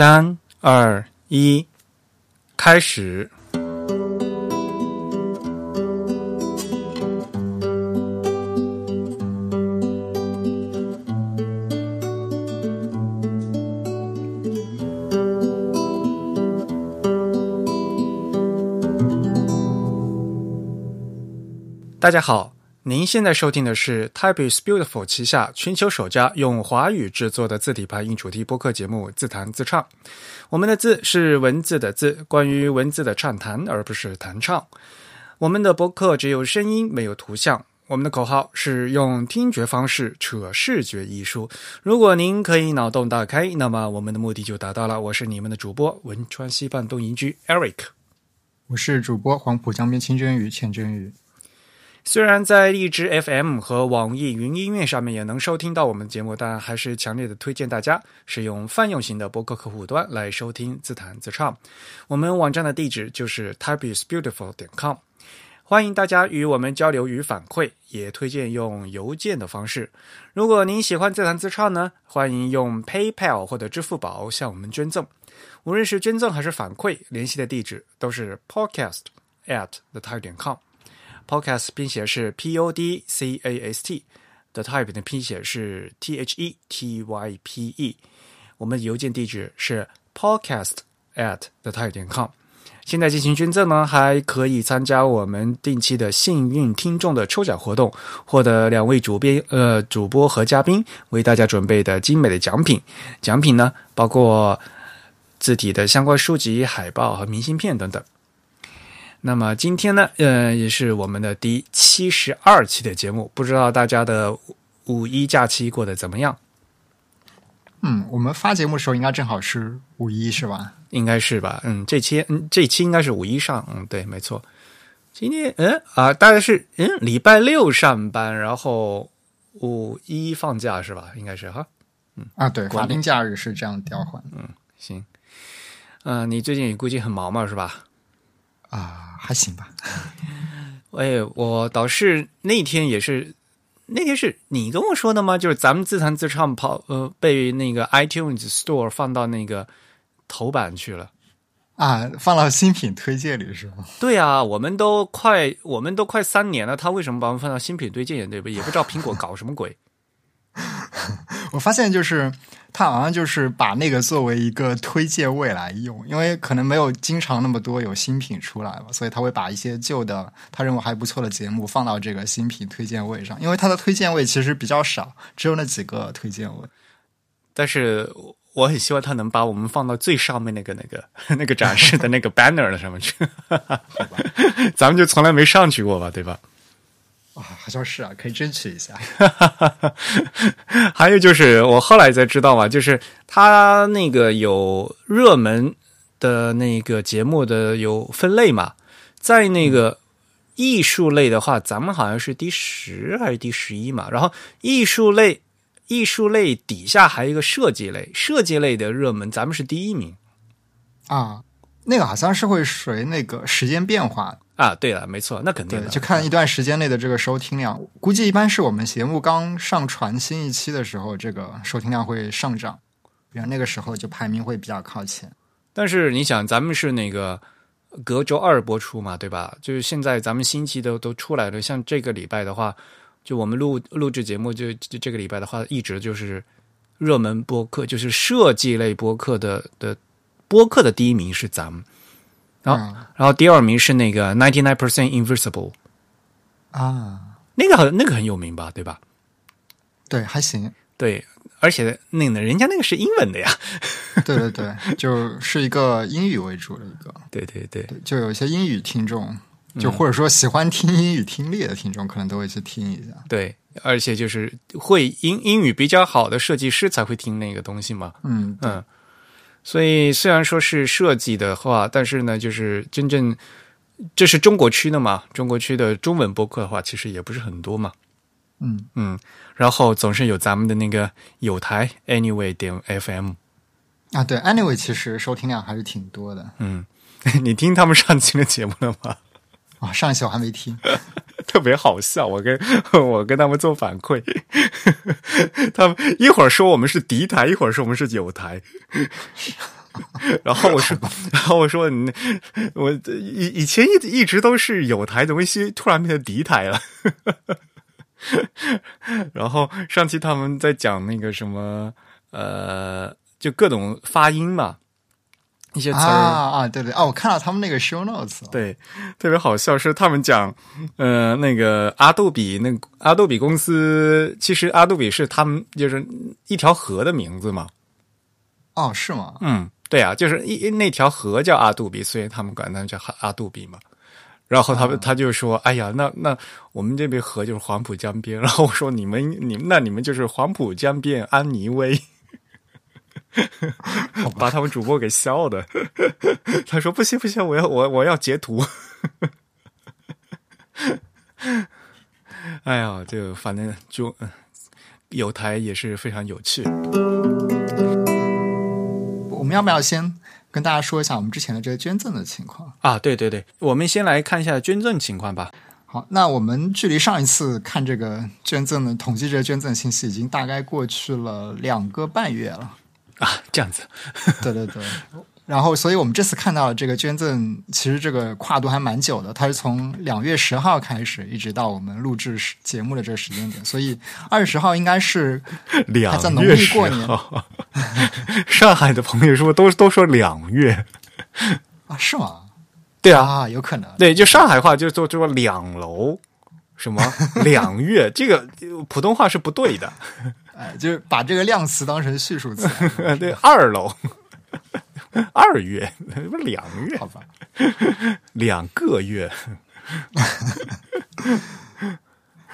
三二一，开始。大家好，您现在收听的是 Type is Beautiful 旗下全球首家用华语制作的字体排音主题播客节目《自弹自唱》。我们的字是文字的字，关于文字的畅谈，而不是弹唱。我们的播客只有声音，没有图像。我们的口号是用听觉方式扯视觉艺术。如果您可以脑洞大开，那么我们的目的就达到了。我是你们的主播汶川西半东营居 Eric，我是主播黄浦江边清蒸鱼浅蒸鱼。虽然在荔枝 FM 和网易云音乐上面也能收听到我们的节目，但还是强烈的推荐大家使用泛用型的播客客户端来收听自弹自唱。我们网站的地址就是 typeisbeautiful 点 com，欢迎大家与我们交流与反馈，也推荐用邮件的方式。如果您喜欢自弹自唱呢，欢迎用 PayPal 或者支付宝向我们捐赠。无论是捐赠还是反馈，联系的地址都是 podcast at the type 点 com。Podcast 拼写是 P O D C A S T，The Type 的拼写是 T H E T Y P E。我们的邮件地址是 podcast at the type 点 com。现在进行捐赠呢，还可以参加我们定期的幸运听众的抽奖活动，获得两位主编呃主播和嘉宾为大家准备的精美的奖品。奖品呢，包括字体的相关书籍、海报和明信片等等。那么今天呢，呃，也是我们的第七十二期的节目，不知道大家的五一假期过得怎么样？嗯，我们发节目的时候应该正好是五一，是吧？应该是吧？嗯，这期嗯这期应该是五一上，嗯，对，没错。今天嗯啊，大概是嗯礼拜六上班，然后五一放假是吧？应该是哈。嗯啊，对，法定假日是这样调换。嗯，行。嗯，你最近估计很忙嘛，是吧？啊，还行吧。哎，我倒是那天也是，那天是你跟我说的吗？就是咱们自弹自唱跑，呃，被那个 iTunes Store 放到那个头版去了啊，放到新品推荐里是吗？对啊，我们都快，我们都快三年了，他为什么把我们放到新品推荐？对不？也不知道苹果搞什么鬼。我发现就是。他好像就是把那个作为一个推荐位来用，因为可能没有经常那么多有新品出来嘛，所以他会把一些旧的他认为还不错的节目放到这个新品推荐位上。因为他的推荐位其实比较少，只有那几个推荐位。但是我很希望他能把我们放到最上面那个、那个、那个展示的那个 banner 的上面去。好吧，咱们就从来没上去过吧，对吧？啊，好像是啊，可以争取一下。还有就是，我后来才知道嘛，就是他那个有热门的那个节目的有分类嘛，在那个艺术类的话，咱们好像是第十还是第十一嘛。然后艺术类，艺术类底下还有一个设计类，设计类的热门，咱们是第一名啊。那个好像是会随那个时间变化。啊，对了，没错，那肯定的，就看一段时间内的这个收听量，估计一般是我们节目刚上传新一期的时候，这个收听量会上涨，然后那个时候就排名会比较靠前。但是你想，咱们是那个隔周二播出嘛，对吧？就是现在咱们新期都都出来了，像这个礼拜的话，就我们录录制节目，就就这个礼拜的话，一直就是热门播客，就是设计类播客的的播客的第一名是咱们。然后，然后第二名是那个 Ninety Nine Percent Invisible，啊，那个很那个很有名吧，对吧？对，还行。对，而且那个人家那个是英文的呀。对对对，就是一个英语为主的一个。对对对，就有一些英语听众，就或者说喜欢听英语听力的听众，可能都会去听一下。对，而且就是会英英语比较好的设计师才会听那个东西嘛。嗯嗯。所以虽然说是设计的话，但是呢，就是真正这是中国区的嘛，中国区的中文播客的话，其实也不是很多嘛。嗯嗯，然后总是有咱们的那个有台 Anyway 点 FM 啊，对 Anyway 其实收听量还是挺多的。嗯，你听他们上期的节目了吗？啊，上一期我还没听。特别好笑，我跟 我跟他们做反馈，他们一会儿说我们是敌台，一会儿说我们是友台，然后我说，然后我说你，我以以前一一直都是友台，怎么现突然变成敌台了？然后上期他们在讲那个什么，呃，就各种发音嘛，一些词儿啊啊，对对啊，我看到他们那个 show notes，了对，特别好笑是他们讲，呃，那个阿杜比，那阿杜比公司，其实阿杜比是他们就是一条河的名字嘛。哦，是吗？嗯，对啊，就是一那条河叫阿杜比，所以他们管它叫阿阿杜比嘛。然后他们、他就说：“哎呀，那那我们这边河就是黄浦江边。”然后我说：“你们你们那你们就是黄浦江边安妮薇。” 把他们主播给笑的。他说：“不行不行，我要我我要截图。”哎呀，就反正就嗯有台也是非常有趣。我们要不要先跟大家说一下我们之前的这个捐赠的情况？啊，对对对，我们先来看一下捐赠情况吧。好，那我们距离上一次看这个捐赠的统计这个捐赠信息，已经大概过去了两个半月了。啊，这样子，对对对。然后，所以我们这次看到的这个捐赠，其实这个跨度还蛮久的，它是从两月十号开始，一直到我们录制节目的这个时间点。所以二月十号应该是两还在农月十历过年号。上海的朋友是不是都都说两月？啊？是吗？对啊，啊，有可能。对，就上海话就就就说两楼，什么两月，这个普通话是不对的。哎，就是把这个量词当成序数词。对，二楼，二月，不是两月，好吧？两个月。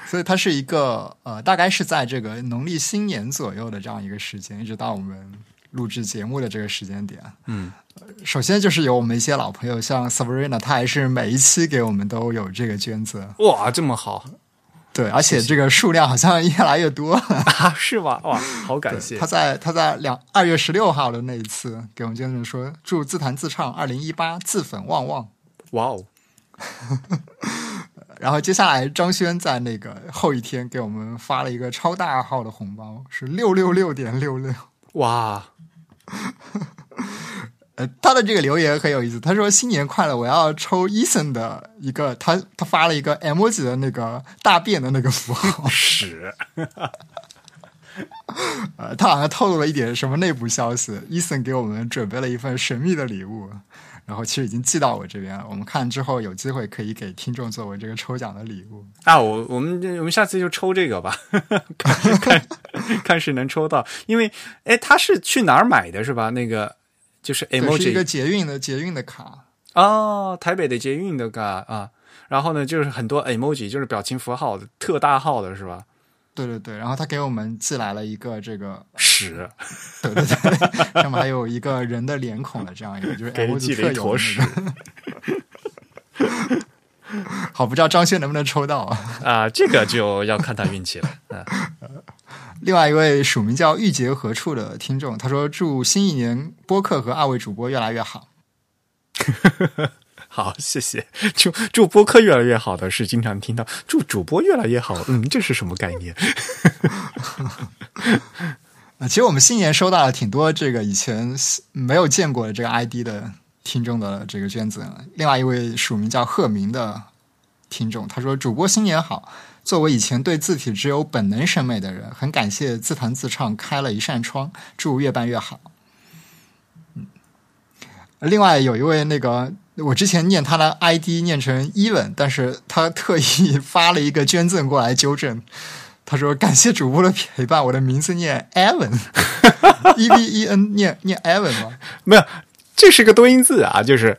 所以它是一个呃，大概是在这个农历新年左右的这样一个时间，一直到我们录制节目的这个时间点。嗯，首先就是有我们一些老朋友，像 Sabrina，他还是每一期给我们都有这个捐赠。哇，这么好对，而且这个数量好像越来越多。啊？是吗？哇，好感谢他。在他在两二月十六号的那一次给我们见证说，祝自弹自唱二零一八自粉旺旺。哇哦，然后接下来张轩在那个后一天给我们发了一个超大号的红包，是六六六点六六。哇，呃，他的这个留言很有意思，他说新年快乐，我要抽 Eason 的一个，他他发了一个 emoji 的那个大便的那个符号，屎！呃，他好像透露了一点什么内部消息，Eason 给我们准备了一份神秘的礼物，然后其实已经寄到我这边了，我们看之后有机会可以给听众作为这个抽奖的礼物。啊，我我们我们下次就抽这个吧，看看看是能抽到，因为哎，他是去哪儿买的是吧？那个就是对，是一个 emoji 捷运的捷运的卡，哦，台北的捷运的卡啊，然后呢就是很多 emoji，就是表情符号的特大号的是吧？对对对，然后他给我们寄来了一个这个，屎，对对对，上面还有一个人的脸孔的这样一个，就是 emoji 寄了特有的一坨屎。好，不知道张轩能不能抽到啊？啊，这个就要看他运气了。啊，另外一位署名叫郁结何处的听众，他说：“祝新一年播客和二位主播越来越好。好，谢谢。祝祝播客越来越好的是经常听到，祝主播越来越好。嗯，这是什么概念？啊，其实我们新年收到了挺多这个以前没有见过的这个 ID 的听众的这个捐赠。另外一位署名叫贺明的听众，他说：“主播新年好。作为以前对字体只有本能审美的人，很感谢自弹自唱开了一扇窗，祝越办越好。”嗯，另外有一位那个。我之前念他的 ID 念成 even，但是他特意发了一个捐赠过来纠正。他说：“感谢主播的陪伴，我的名字念 Evan，E V E N 念念 Evan 吗？没有，这是个多音字啊。就是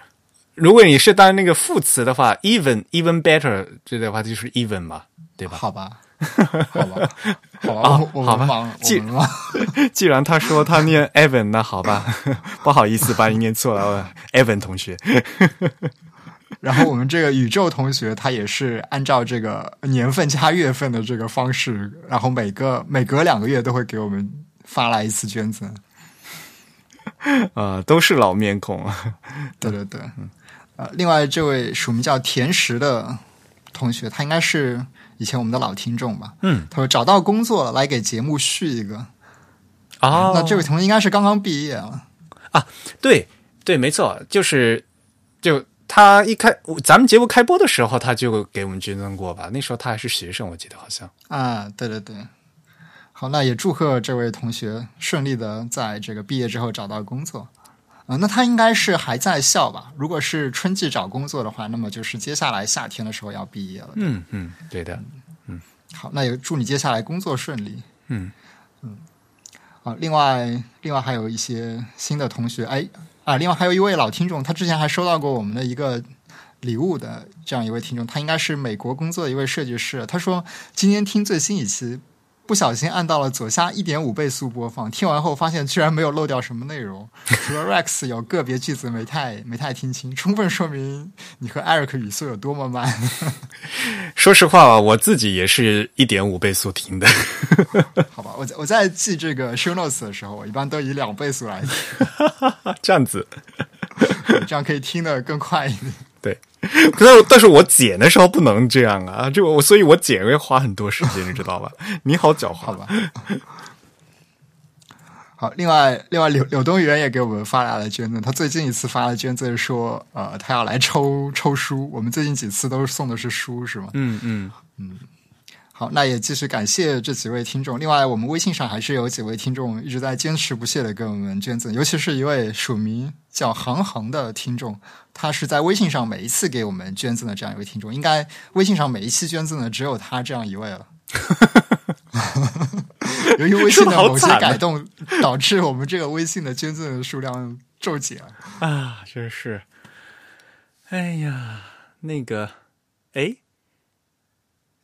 如果你是当那个副词的话，even even better 这的话就是 even 嘛，对吧？好吧，好吧，好吧，好吧们忙，我既。既然他说他念 Evan，那好吧，不好意思把你念错了，Evan 同学。然后我们这个宇宙同学，他也是按照这个年份加月份的这个方式，然后每个每隔两个月都会给我们发来一次捐赠。啊，都是老面孔啊。对对对，呃，另外这位署名叫甜食的同学，他应该是以前我们的老听众吧？嗯，他说找到工作了，来给节目续一个。哦，那这位同学应该是刚刚毕业了。对对，没错，就是就他一开咱们节目开播的时候，他就给我们捐赠过吧？那时候他还是学生，我记得好像。啊，对对对。好，那也祝贺这位同学顺利的在这个毕业之后找到工作。啊、那他应该是还在校吧？如果是春季找工作的话，那么就是接下来夏天的时候要毕业了。嗯嗯，对的。嗯好，那也祝你接下来工作顺利。嗯啊，另外，另外还有一些新的同学，哎啊，另外还有一位老听众，他之前还收到过我们的一个礼物的这样一位听众，他应该是美国工作的一位设计师。他说今天听最新一期，不小心按到了左下一点五倍速播放，听完后发现居然没有漏掉什么内容，除了 Rex 有个别句子没太没太听清，充分说明你和 Eric 语速有多么慢。说实话吧，我自己也是一点五倍速听的。好吧，我在我在记这个 show notes 的时候，我一般都以两倍速来听，这样子，这样可以听得更快一点。对。可是，但是我姐那时候不能这样啊！就我，所以我姐会花很多时间，你知道吧？你好狡猾，好吧。好，另外，另外柳柳东元也给我们发来了捐赠。他最近一次发的捐赠说，呃，他要来抽抽书。我们最近几次都是送的是书，是吗？嗯嗯嗯好，那也继续感谢这几位听众。另外，我们微信上还是有几位听众一直在坚持不懈的给我们捐赠，尤其是一位署名叫航航的听众，他是在微信上每一次给我们捐赠的这样一位听众。应该微信上每一期捐赠的只有他这样一位了。由于微信的某些改动，导致我们这个微信的捐赠数量骤减。啊，真是，哎呀，那个，哎，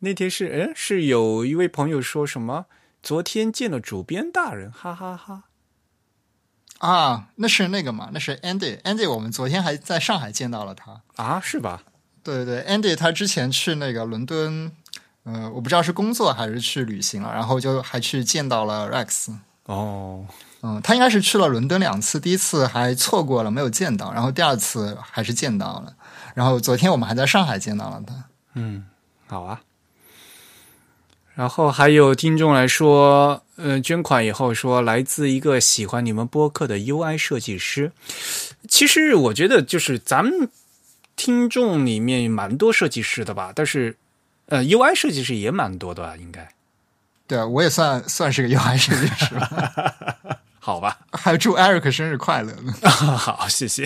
那天是，哎，是有一位朋友说什么？昨天见了主编大人，哈哈哈啊，那是那个嘛？那是 Andy，Andy，我们昨天还在上海见到了他啊，是吧？对对对，Andy 他之前去那个伦敦。呃，我不知道是工作还是去旅行了，然后就还去见到了 Rex。哦，嗯，他应该是去了伦敦两次，第一次还错过了没有见到，然后第二次还是见到了，然后昨天我们还在上海见到了他。嗯，好啊。然后还有听众来说，呃，捐款以后说来自一个喜欢你们播客的 UI 设计师。其实我觉得就是咱们听众里面蛮多设计师的吧，但是。呃，UI 设计师也蛮多的，应该。对啊，我也算算是个 UI 设计师。好吧，还祝 Eric 生日快乐呢。好，谢谢。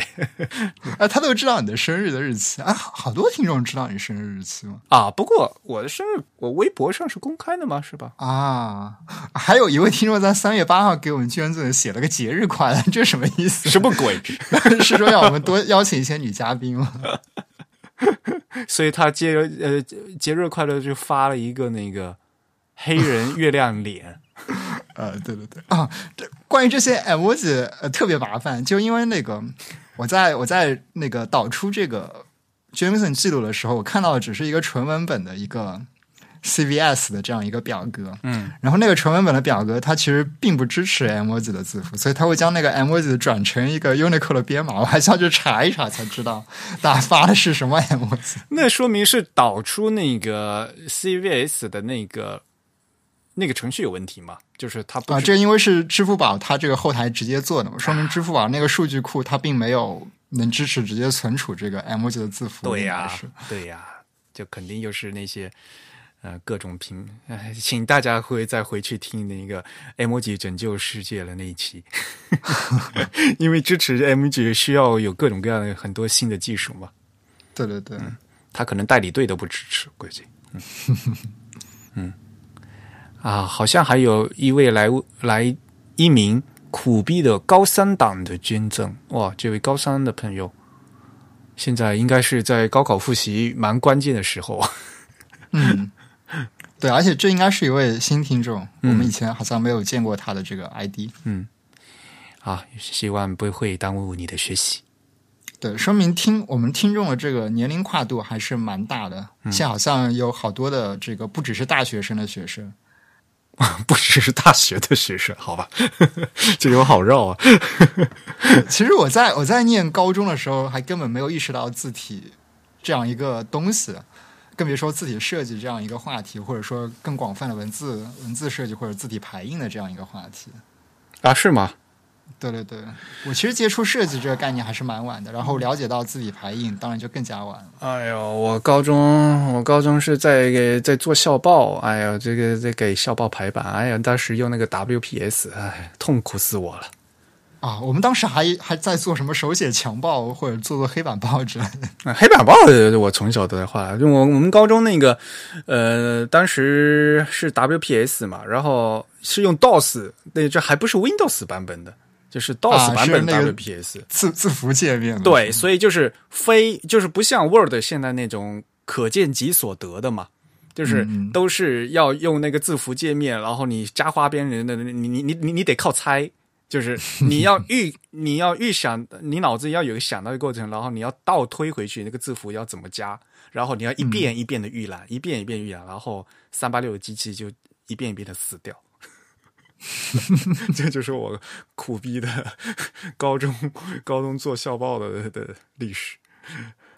啊，他都知道你的生日的日期啊，好多听众知道你生日日期吗？啊，不过我的生日我微博上是公开的嘛？是吧？啊，还有一位听众在三月八号给我们捐赠，写了个节日快乐，这什么意思？什么鬼？是说要我们多邀请一些女嘉宾吗？所以他节呃节日快乐就发了一个那个黑人月亮脸，呃，对对对啊，这关于这些 emoji 呃特别麻烦，就因为那个我在我在那个导出这个 Jameson 记录的时候，我看到的只是一个纯文本的一个。CVS 的这样一个表格，嗯，然后那个纯文本的表格它其实并不支持 emoji 的字符，所以它会将那个 emoji 转成一个 Unicode 的编码，我还需要去查一查才知道大家发的是什么 emoji。那说明是导出那个 CVS 的那个那个程序有问题嘛？就是它啊，这因为是支付宝它这个后台直接做的嘛，说明支付宝那个数据库它并没有能支持直接存储这个 emoji 的字符。对呀，对呀，就肯定又是那些。呃，各种评，请大家会再回去听那个 emoji 拯救世界的那一期，因为支持 emoji 需要有各种各样的很多新的技术嘛。对对对，他可能代理队都不支持，估计。嗯，啊，好像还有一位来来一名苦逼的高三党的捐赠，哇，这位高三的朋友，现在应该是在高考复习蛮关键的时候。嗯。对，而且这应该是一位新听众，我们以前好像没有见过他的这个 ID。嗯，啊，希望不会耽误你的学习。对，说明听我们听众的这个年龄跨度还是蛮大的，现在好像有好多的这个不只是大学生的学生，不只是大学的学生，好吧？这有好绕啊。其实我在我在念高中的时候，还根本没有意识到字体这样一个东西。更别说字体设计这样一个话题，或者说更广泛的文字文字设计或者字体排印的这样一个话题啊？是吗？对对对，我其实接触设计这个概念还是蛮晚的，然后了解到字体排印，当然就更加晚了。哎呦，我高中我高中是在给在做校报，哎呀，这个在给校报排版，哎呀，当时用那个 WPS，哎，痛苦死我了。啊，我们当时还还在做什么手写墙报或者做做黑板报之类的。啊，黑板报我从小都在画，就我我们高中那个，呃，当时是 WPS 嘛，然后是用 DOS，那这还不是 Windows 版本的，就是 DOS 版本 WPS 字字符界面。对，所以就是非就是不像 Word 现在那种可见即所得的嘛，就是都是要用那个字符界面，然后你加花边人的，你你你你你得靠猜。就是你要 预你要预想，你脑子要有个想到的过程，然后你要倒推回去那个字符要怎么加，然后你要一遍一遍的预览，一遍一遍预览，然后三八六的机器就一遍一遍的死掉。这就是我苦逼的 高中高中做校报的的历史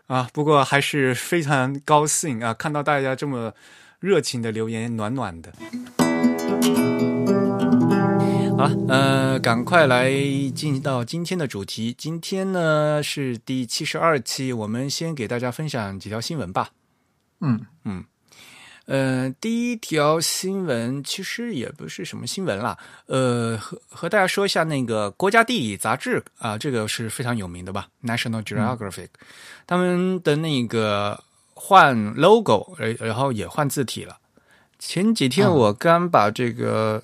啊！不过还是非常高兴啊，看到大家这么热情的留言，暖暖的。好了，呃，赶快来进到今天的主题。今天呢是第七十二期，我们先给大家分享几条新闻吧。嗯嗯，呃，第一条新闻其实也不是什么新闻啦，呃，和和大家说一下那个国家地理杂志啊，这个是非常有名的吧，National Geographic，他们的那个换 logo，然然后也换字体了。前几天我刚把这个。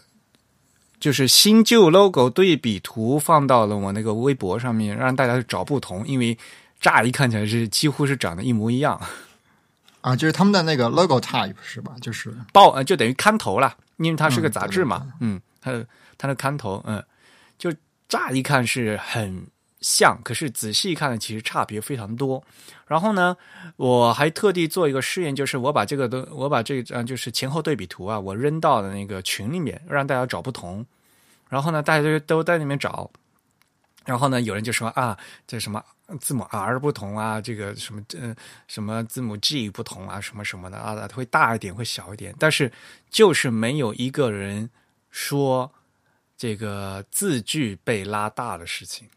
就是新旧 logo 对比图放到了我那个微博上面，让大家找不同，因为乍一看起来是几乎是长得一模一样。啊，就是他们的那个 logo type 是吧？就是报呃就等于刊头了，因为它是个杂志嘛。嗯，它的它的刊头，嗯，就乍一看是很像，可是仔细一看呢，其实差别非常多。然后呢，我还特地做一个试验，就是我把这个都我把这张就是前后对比图啊，我扔到了那个群里面，让大家找不同。然后呢，大家都都在里面找，然后呢，有人就说啊，这什么字母 R 不同啊，这个什么呃什么字母 G 不同啊，什么什么的啊，它会大一点，会小一点，但是就是没有一个人说这个字距被拉大的事情。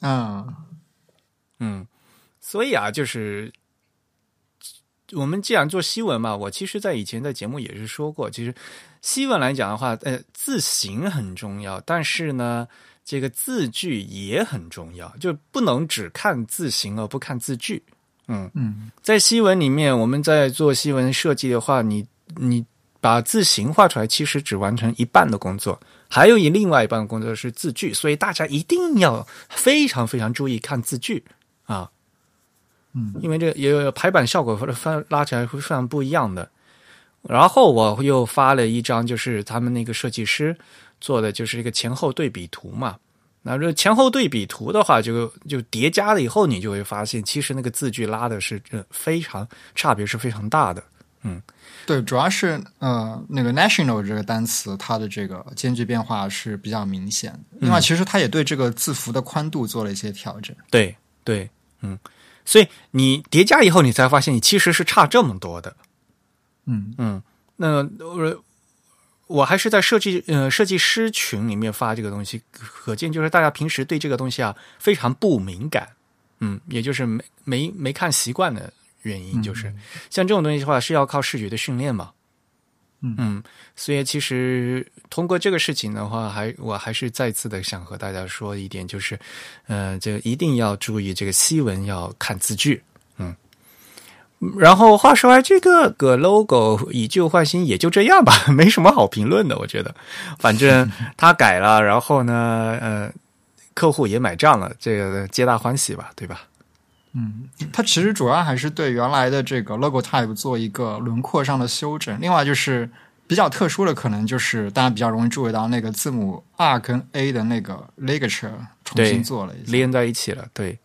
嗯嗯，所以啊，就是我们既然做西文嘛，我其实在以前在节目也是说过，其实。西文来讲的话，呃，字形很重要，但是呢，这个字句也很重要，就不能只看字形而不看字句。嗯嗯，在西文里面，我们在做新闻设计的话，你你把字形画出来，其实只完成一半的工作，还有一另外一半的工作是字句，所以大家一定要非常非常注意看字句啊。嗯，因为这也有排版效果或者翻拉起来会非常不一样的。然后我又发了一张，就是他们那个设计师做的，就是一个前后对比图嘛。那这前后对比图的话，就就叠加了以后，你就会发现，其实那个字距拉的是非常差别是非常大的。嗯，对，主要是呃，那个 national 这个单词，它的这个间距变化是比较明显。另外，其实它也对这个字符的宽度做了一些调整。对对，嗯，所以你叠加以后，你才发现你其实是差这么多的。嗯嗯，那我我还是在设计呃设计师群里面发这个东西，可见就是大家平时对这个东西啊非常不敏感，嗯，也就是没没没看习惯的原因，就是像这种东西的话是要靠视觉的训练嘛，嗯，所以其实通过这个事情的话，还我还是再次的想和大家说一点，就是呃，这一定要注意这个西文要看字句。然后话说来，这个个 logo 以旧换新也就这样吧，没什么好评论的。我觉得，反正 他改了，然后呢，呃，客户也买账了，这个皆大欢喜吧，对吧？嗯，它其实主要还是对原来的这个 logo type 做一个轮廓上的修整。另外就是比较特殊的，可能就是大家比较容易注意到那个字母 R 跟 A 的那个 ligature 重新做了一下，连在一起了，对。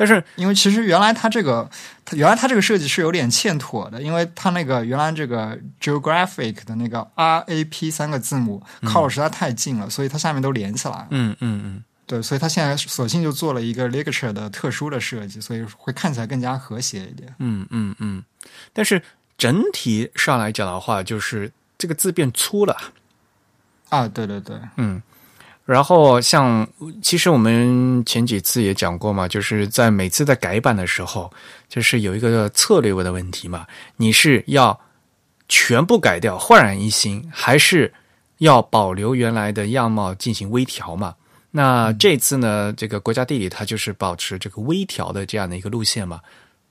但是，因为其实原来它这个，它原来它这个设计是有点欠妥的，因为它那个原来这个 geographic 的那个 R A P 三个字母靠的实在太近了，所以它下面都连起来了。嗯嗯嗯，对，所以它现在索性就做了一个 ligature 的特殊的设计，所以会看起来更加和谐一点。嗯嗯嗯，但是整体上来讲的话，就是这个字变粗了。啊，对对对，嗯。然后像其实我们前几次也讲过嘛，就是在每次在改版的时候，就是有一个策略的问题嘛，你是要全部改掉，焕然一新，还是要保留原来的样貌进行微调嘛？那这次呢，这个国家地理它就是保持这个微调的这样的一个路线嘛，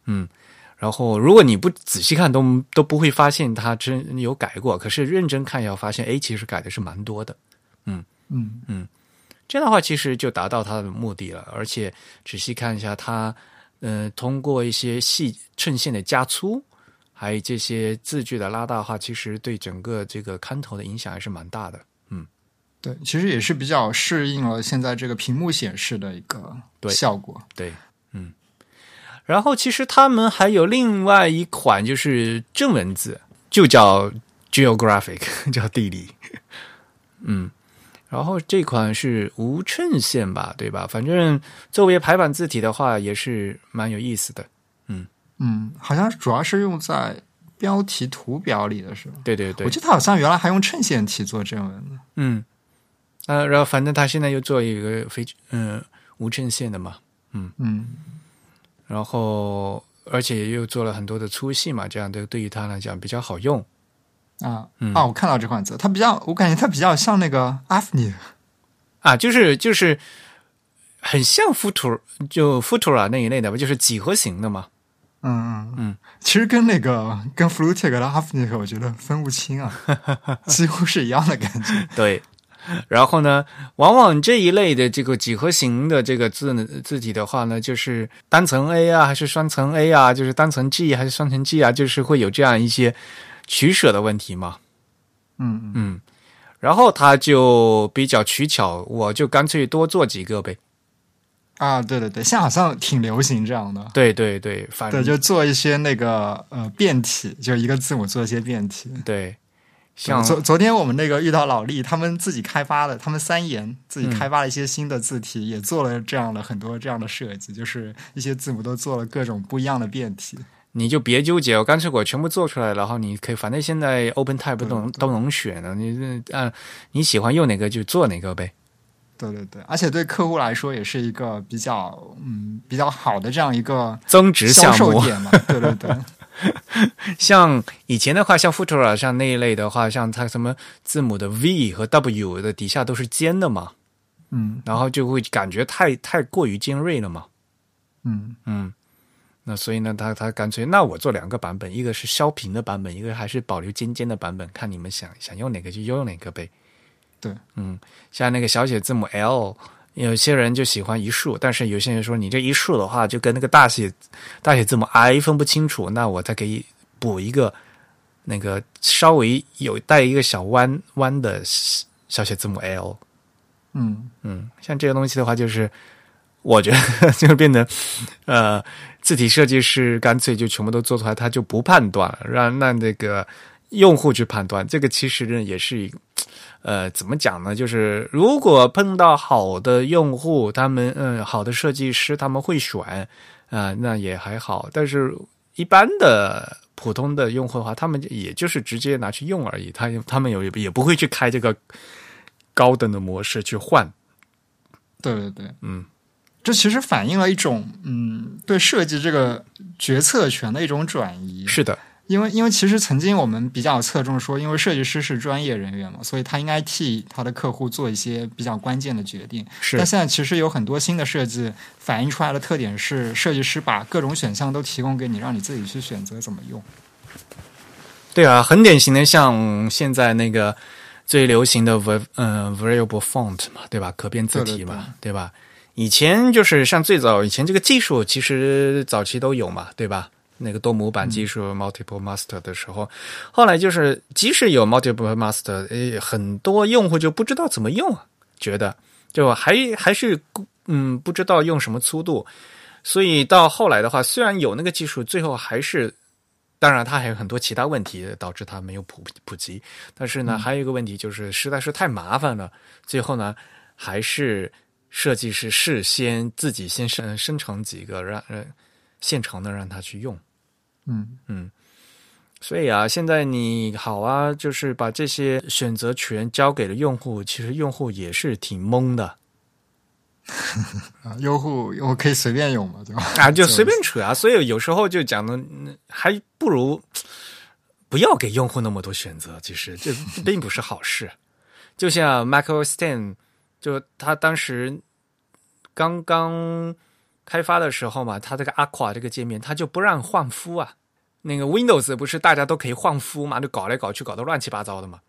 嗯。然后，如果你不仔细看，都都不会发现它真有改过。可是认真看，要发现，哎，其实改的是蛮多的。嗯嗯嗯，这样的话，其实就达到它的目的了。而且仔细看一下，它，呃，通过一些细衬线的加粗，还有这些字句的拉大化，其实对整个这个看头的影响还是蛮大的。嗯，对，其实也是比较适应了现在这个屏幕显示的一个效果。对。嗯然后，其实他们还有另外一款，就是正文字，就叫 Geographic，叫地理。嗯，然后这款是无衬线吧，对吧？反正作为排版字体的话，也是蛮有意思的。嗯嗯，好像主要是用在标题图表里的是吧？对对对，我记得他好像原来还用衬线体做正文呢。嗯，啊，然后反正他现在又做一个非嗯无衬线的嘛。嗯嗯。然后，而且又做了很多的粗细嘛，这样的对于他来讲比较好用啊。嗯啊，我看到这款字，它比较，我感觉它比较像那个阿芙尼啊，就是就是很像 Futura，就 Futura 那一类的吧，就是几何形的嘛。嗯嗯嗯，其实跟那个跟 Flutic 的阿芙尼克，我觉得分不清啊，几乎是一样的感觉。对。然后呢，往往这一类的这个几何形的这个字呢字体的话呢，就是单层 A 啊，还是双层 A 啊，就是单层 G 还是双层 G 啊，就是会有这样一些取舍的问题嘛。嗯嗯，然后他就比较取巧，我就干脆多做几个呗。啊，对对对，现在好像挺流行这样的。对对对，反对就做一些那个呃变体，就一个字母做一些变体。对。像昨昨天我们那个遇到老力，他们自己开发的，他们三言自己开发了一些新的字体，也做了这样的很多这样的设计，就是一些字母都做了各种不一样的变体。你就别纠结，我干脆我全部做出来，然后你可以，反正现在 Open Type 都能都能选了，你按你喜欢用哪个就做哪个呗。对对对，而且对客户来说也是一个比较嗯比较好的这样一个增值项目点嘛。对对对。像以前的话，像 Futura 像那一类的话，像它什么字母的 V 和 W 的底下都是尖的嘛，嗯，然后就会感觉太太过于尖锐了嘛，嗯嗯，那所以呢，他他干脆那我做两个版本，一个是削平的版本，一个还是保留尖尖的版本，看你们想想用哪个就用哪个呗。对，嗯，像那个小写字母 L。有些人就喜欢一竖，但是有些人说你这一竖的话，就跟那个大写大写字母 I 分不清楚，那我再给补一个那个稍微有带一个小弯弯的小写字母 L。嗯嗯，像这个东西的话，就是我觉得 就变得呃，字体设计师干脆就全部都做出来，他就不判断了，让让那个用户去判断。这个其实呢也是一。呃，怎么讲呢？就是如果碰到好的用户，他们嗯，好的设计师，他们会选啊，那也还好。但是，一般的普通的用户的话，他们也就是直接拿去用而已。他他们有也不会去开这个高等的模式去换。对对对，嗯，这其实反映了一种嗯，对设计这个决策权的一种转移。是的。因为，因为其实曾经我们比较侧重说，因为设计师是专业人员嘛，所以他应该替他的客户做一些比较关键的决定。是。但现在其实有很多新的设计反映出来的特点是，设计师把各种选项都提供给你，让你自己去选择怎么用。对啊，很典型的，像现在那个最流行的 v 嗯 variable font 嘛，对吧？可变字体嘛，对吧？以前就是像最早以前这个技术，其实早期都有嘛，对吧？那个多模板技术 multiple master 的时候，后来就是即使有 multiple master，诶，很多用户就不知道怎么用，觉得。就还还是嗯不知道用什么粗度，所以到后来的话，虽然有那个技术，最后还是当然它还有很多其他问题导致它没有普普及，但是呢，还有一个问题就是实在是太麻烦了，最后呢还是设计师事先自己先生生成几个让呃现成的让他去用。嗯嗯，所以啊，现在你好啊，就是把这些选择权交给了用户，其实用户也是挺懵的 啊，用户我可以随便用嘛，对吧？啊，就随便 扯啊。所以有时候就讲的，还不如不要给用户那么多选择。其实这 并不是好事。就像 Michael Stein，就他当时刚刚开发的时候嘛，他这个 Aqua 这个界面，他就不让换肤啊。那个 Windows 不是大家都可以换肤嘛，就搞来搞去，搞得乱七八糟的嘛。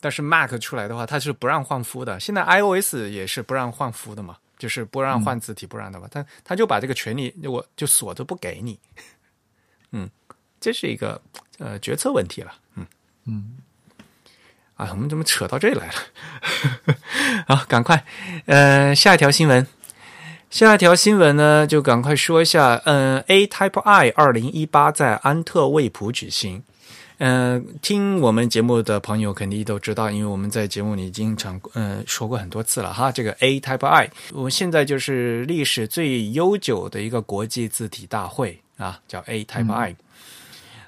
但是 Mac 出来的话，它是不让换肤的。现在 iOS 也是不让换肤的嘛。就是不让换字体，不让的吧？他他就把这个权利，我就锁着不给你。嗯，这是一个呃决策问题了。嗯嗯，啊，我们怎么扯到这里来了？好，赶快，呃，下一条新闻，下一条新闻呢，就赶快说一下。嗯，A Type I 二零一八在安特卫普举行。嗯，听我们节目的朋友肯定都知道，因为我们在节目里经常嗯说过很多次了哈。这个 A Type I，我们现在就是历史最悠久的一个国际字体大会啊，叫 A Type I。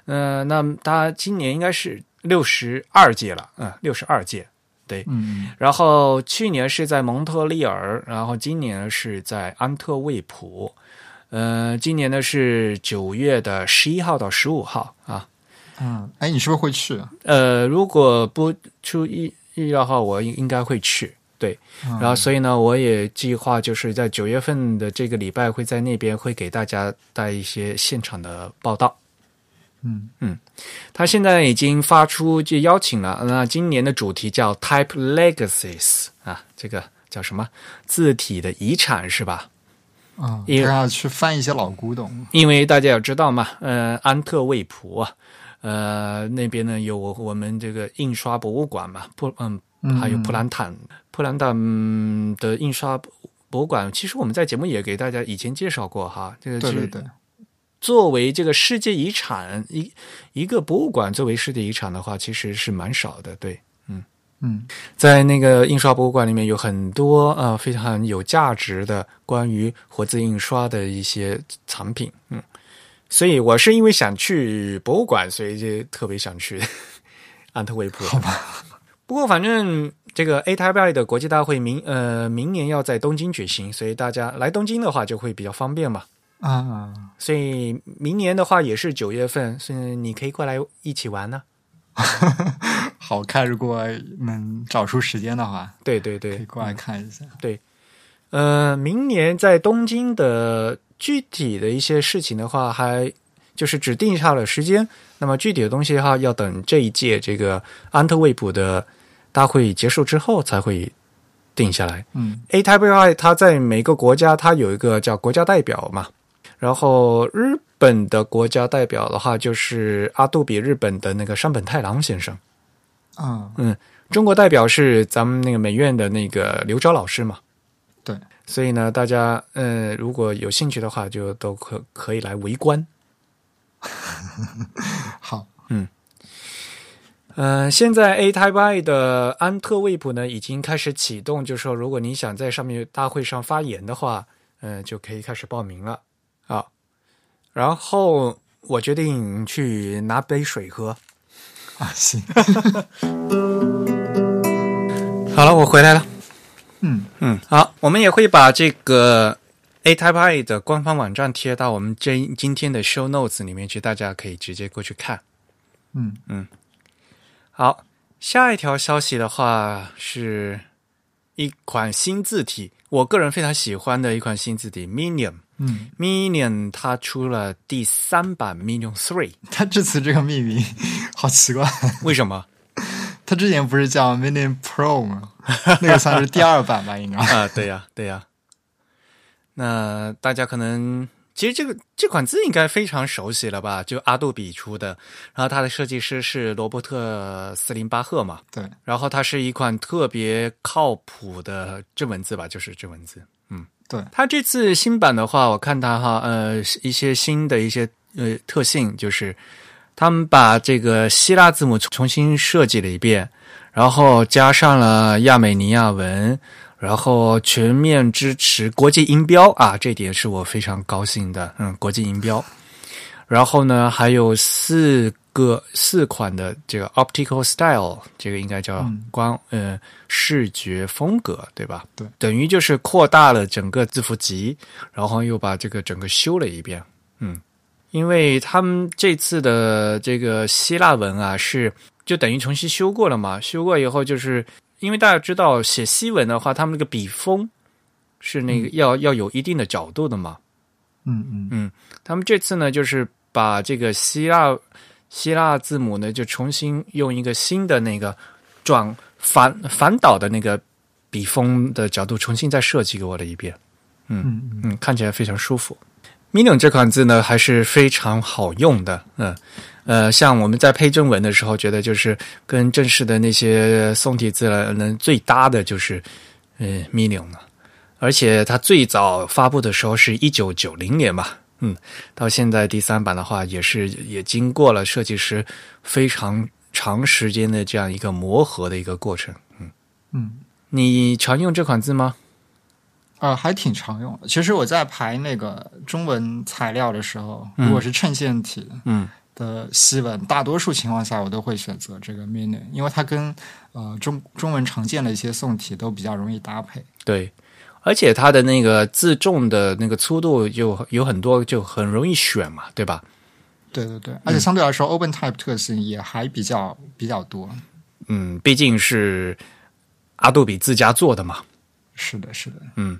嗯，那它今年应该是六十二届了，嗯，六十二届，对。嗯。然后去年是在蒙特利尔，然后今年是在安特卫普。嗯，今年呢是九月的十一号到十五号啊。嗯，哎，你是不是会去？呃，如果不出意意料的话，我应应该会去。对，然后所以呢，我也计划就是在九月份的这个礼拜会在那边会给大家带一些现场的报道。嗯嗯，他现在已经发出就邀请了，那今年的主题叫 Type Legacies 啊，这个叫什么字体的遗产是吧？啊，要去翻一些老古董，因为大家要知道嘛，呃，安特卫普啊。呃，那边呢有我们这个印刷博物馆嘛，普嗯，还有普兰坦普兰坦的印刷博物馆。其实我们在节目也给大家以前介绍过哈，这个对对对，作为这个世界遗产一一个博物馆作为世界遗产的话，其实是蛮少的。对，嗯嗯，在那个印刷博物馆里面有很多呃非常有价值的关于活字印刷的一些藏品，嗯。所以我是因为想去博物馆，所以就特别想去 安特卫普。好吧。不过反正这个 A Type I 的国际大会明呃明年要在东京举行，所以大家来东京的话就会比较方便嘛。啊，所以明年的话也是九月份，所以你可以过来一起玩呢。好看，如果能找出时间的话，对对对，可以过来看一下。对，呃，明年在东京的。具体的一些事情的话，还就是只定下了时间。那么具体的东西的话，要等这一届这个安特卫普的大会结束之后才会定下来。嗯，A Type I 它在每个国家它有一个叫国家代表嘛。然后日本的国家代表的话，就是阿杜比日本的那个山本太郎先生。啊，嗯，中国代表是咱们那个美院的那个刘钊老师嘛。对。所以呢，大家呃，如果有兴趣的话，就都可可以来围观。好，嗯，呃，现在 A Type I 的安特卫普呢已经开始启动，就是说，如果你想在上面大会上发言的话，嗯，就可以开始报名了啊。然后我决定去拿杯水喝。啊，行。好了，我回来了。嗯嗯，好，我们也会把这个 A Type I 的官方网站贴到我们这今天的 Show Notes 里面去，大家可以直接过去看。嗯嗯，好，下一条消息的话是一款新字体，我个人非常喜欢的一款新字体 Minion。嗯，Minion 它出了第三版 Minion Three，它这次这个命名好奇怪，为什么？它之前不是叫 Minion Pro 吗？那个算是第二版吧，应该 啊，对呀，对呀。那大家可能其实这个这款字应该非常熟悉了吧？就阿杜比出的，然后它的设计师是罗伯特斯林巴赫嘛？对。然后它是一款特别靠谱的正文字吧？就是正文字。嗯，对。它这次新版的话，我看它哈，呃，一些新的一些呃特性就是。他们把这个希腊字母重新设计了一遍，然后加上了亚美尼亚文，然后全面支持国际音标啊，这点是我非常高兴的。嗯，国际音标。然后呢，还有四个四款的这个 optical style，这个应该叫光、呃视觉风格，对吧？对，等于就是扩大了整个字符集，然后又把这个整个修了一遍。嗯，因为他们这次的这个希腊文啊，是就等于重新修过了嘛。修过以后，就是因为大家知道写西文的话，他们那个笔锋是那个要、要有一定的角度的嘛。嗯嗯嗯，他们这次呢，就是把这个希腊希腊字母呢，就重新用一个新的那个转反反倒的那个笔锋的角度重新再设计给我了一遍。嗯嗯嗯，看起来非常舒服。Minion 这款字呢，还是非常好用的。嗯呃，像我们在配正文的时候，觉得就是跟正式的那些宋体字能，最搭的就是呃 Minion 了。而且它最早发布的时候是一九九零年吧，嗯，到现在第三版的话，也是也经过了设计师非常长时间的这样一个磨合的一个过程。嗯嗯。你常用这款字吗？呃，还挺常用的。其实我在排那个中文材料的时候，嗯如果是衬线体嗯的西文，大多数情况下我都会选择这个 mini，因为它跟呃中中文常见的一些宋体都比较容易搭配。对，而且它的那个字重的那个粗度就有很多，就很容易选嘛，对吧？对对对，而且相对来说、o p e n Type 特性也还比较比较多。嗯，毕竟是阿杜比自家做的嘛。是的，是的。嗯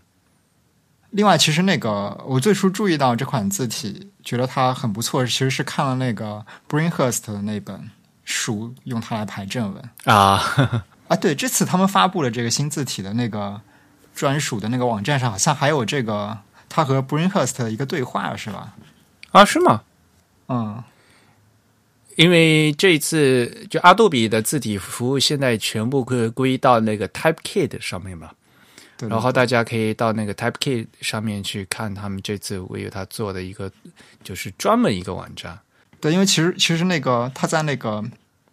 另外，其实那个我最初注意到这款字体，觉得它很不错，其实是看了那个 Bringhurst 的那本书，用它来排正文啊，啊。对，这次他们发布了这个新字体的那个专属的那个网站上，好像还有这个他和 Bringhurst 的一个对话，是吧？啊是吗？嗯，因为这一次就阿杜比的字体服务现在全部归归到那个 TypeKit 上面嘛，对。然后大家可以到那个 TypeKit 上面去看他们这次为他做的一个就是专门一个网站。对，因为其实其实那个他在那个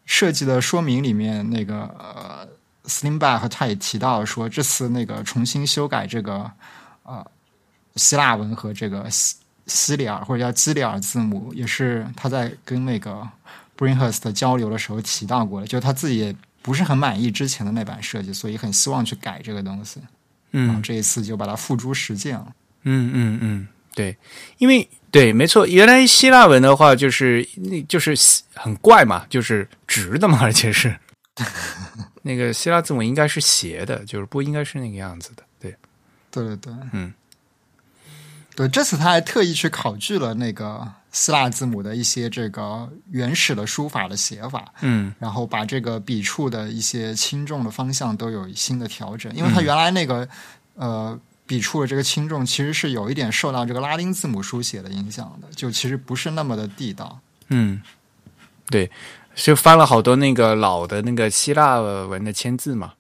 设计的说明里面，那个呃 Slimback 他也提到说，这次那个重新修改这个呃希腊文和这个西西里尔或者叫基里尔字母，也是他在跟那个 Bringhurst 交流的时候提到过的，就是他自己也不是很满意之前的那版设计，所以很希望去改这个东西。然后嗯这一次就把它付诸实践了。嗯嗯嗯，对，因为对，没错，原来希腊文的话就是那就是很怪嘛，就是直的嘛，而且是 那个希腊字母应该是斜的，就是不应该是那个样子的。对，对对对，嗯，对，这次他还特意去考据了那个希腊字母的一些这个原始的书法的写法，嗯。然后把这个笔触的一些轻重的方向都有新的调整，因为它原来那个、呃笔触的这个轻重其实是有一点受到这个拉丁字母书写的影响的，就其实不是那么的地道。嗯，对，就翻了好多那个老的那个希腊文的签字嘛，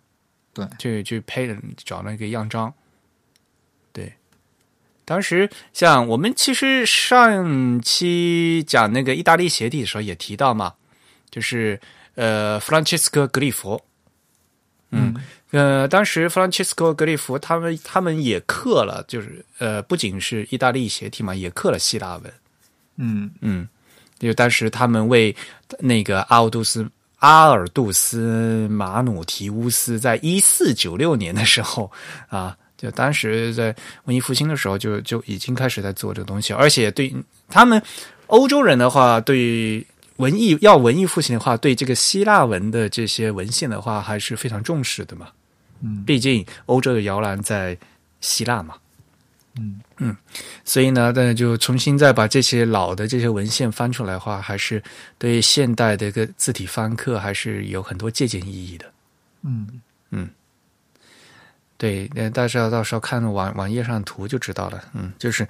对，就就配了找那个样章。对，当时像我们其实上期讲那个意大利斜体的时候也提到嘛，就是呃弗兰切斯科格里佛，嗯。呃，当时弗兰切斯科格里佛他们他们也刻了，就是呃不仅是意大利斜体嘛，也刻了希腊文。嗯。嗯，就当时他们为那个阿尔杜斯阿尔杜斯马努提乌斯在一四九六年的时候啊，就当时在文艺复兴的时候就就已经开始在做这个东西，而且对他们欧洲人的话，对文艺要文艺复兴的话，对这个希腊文的这些文献的话，还是非常重视的嘛。嗯毕竟欧洲的摇篮在希腊嘛。嗯嗯所以呢，那就重新再把这些老的这些文献翻出来的话，还是对现代的一个字体翻刻还是有很多借鉴意义的。嗯对，呃，大家到时候看网网页上的图就知道了。嗯，就是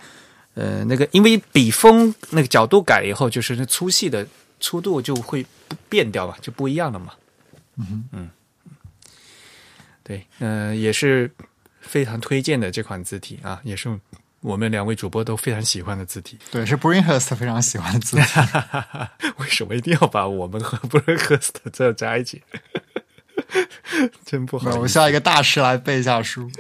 呃，那个因为笔锋那个角度改以后，就是那粗细的粗度就会不变掉嘛，就不一样了嘛。嗯嗯，对，呃，也是非常推荐的这款字体啊，也是我们两位主播都非常喜欢的字体。对，是 Bringhurst 非常喜欢的字体。为什么一定要把我们和 Brinhurst 这加一起？真不好。我需要一个大师来背一下书。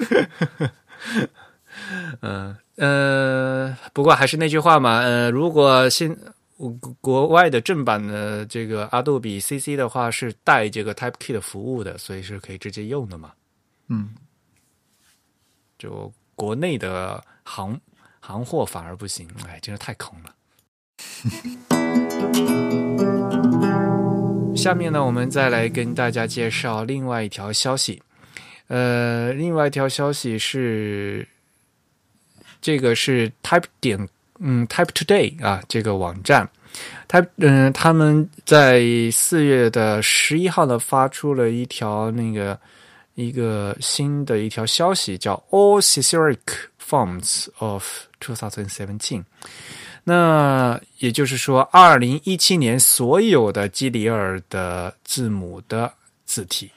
嗯呃，不过还是那句话嘛，呃，如果现国国外的正版的这个 Adobe CC 的话是带这个 TypeKit 服务的，所以是可以直接用的嘛。嗯，就国内的行行货反而不行，哎，真是太坑了。下面呢，我们再来跟大家介绍另外一条消息。呃，另外一条消息是，这个是 Type 点嗯 Type Today 啊这个网站它嗯他们在四月的十一号呢发出了一条那个一个新的一条消息，叫 All Caesaric Forms of 2017。那也就是说，二零一七年所有的基里尔的字母的字体。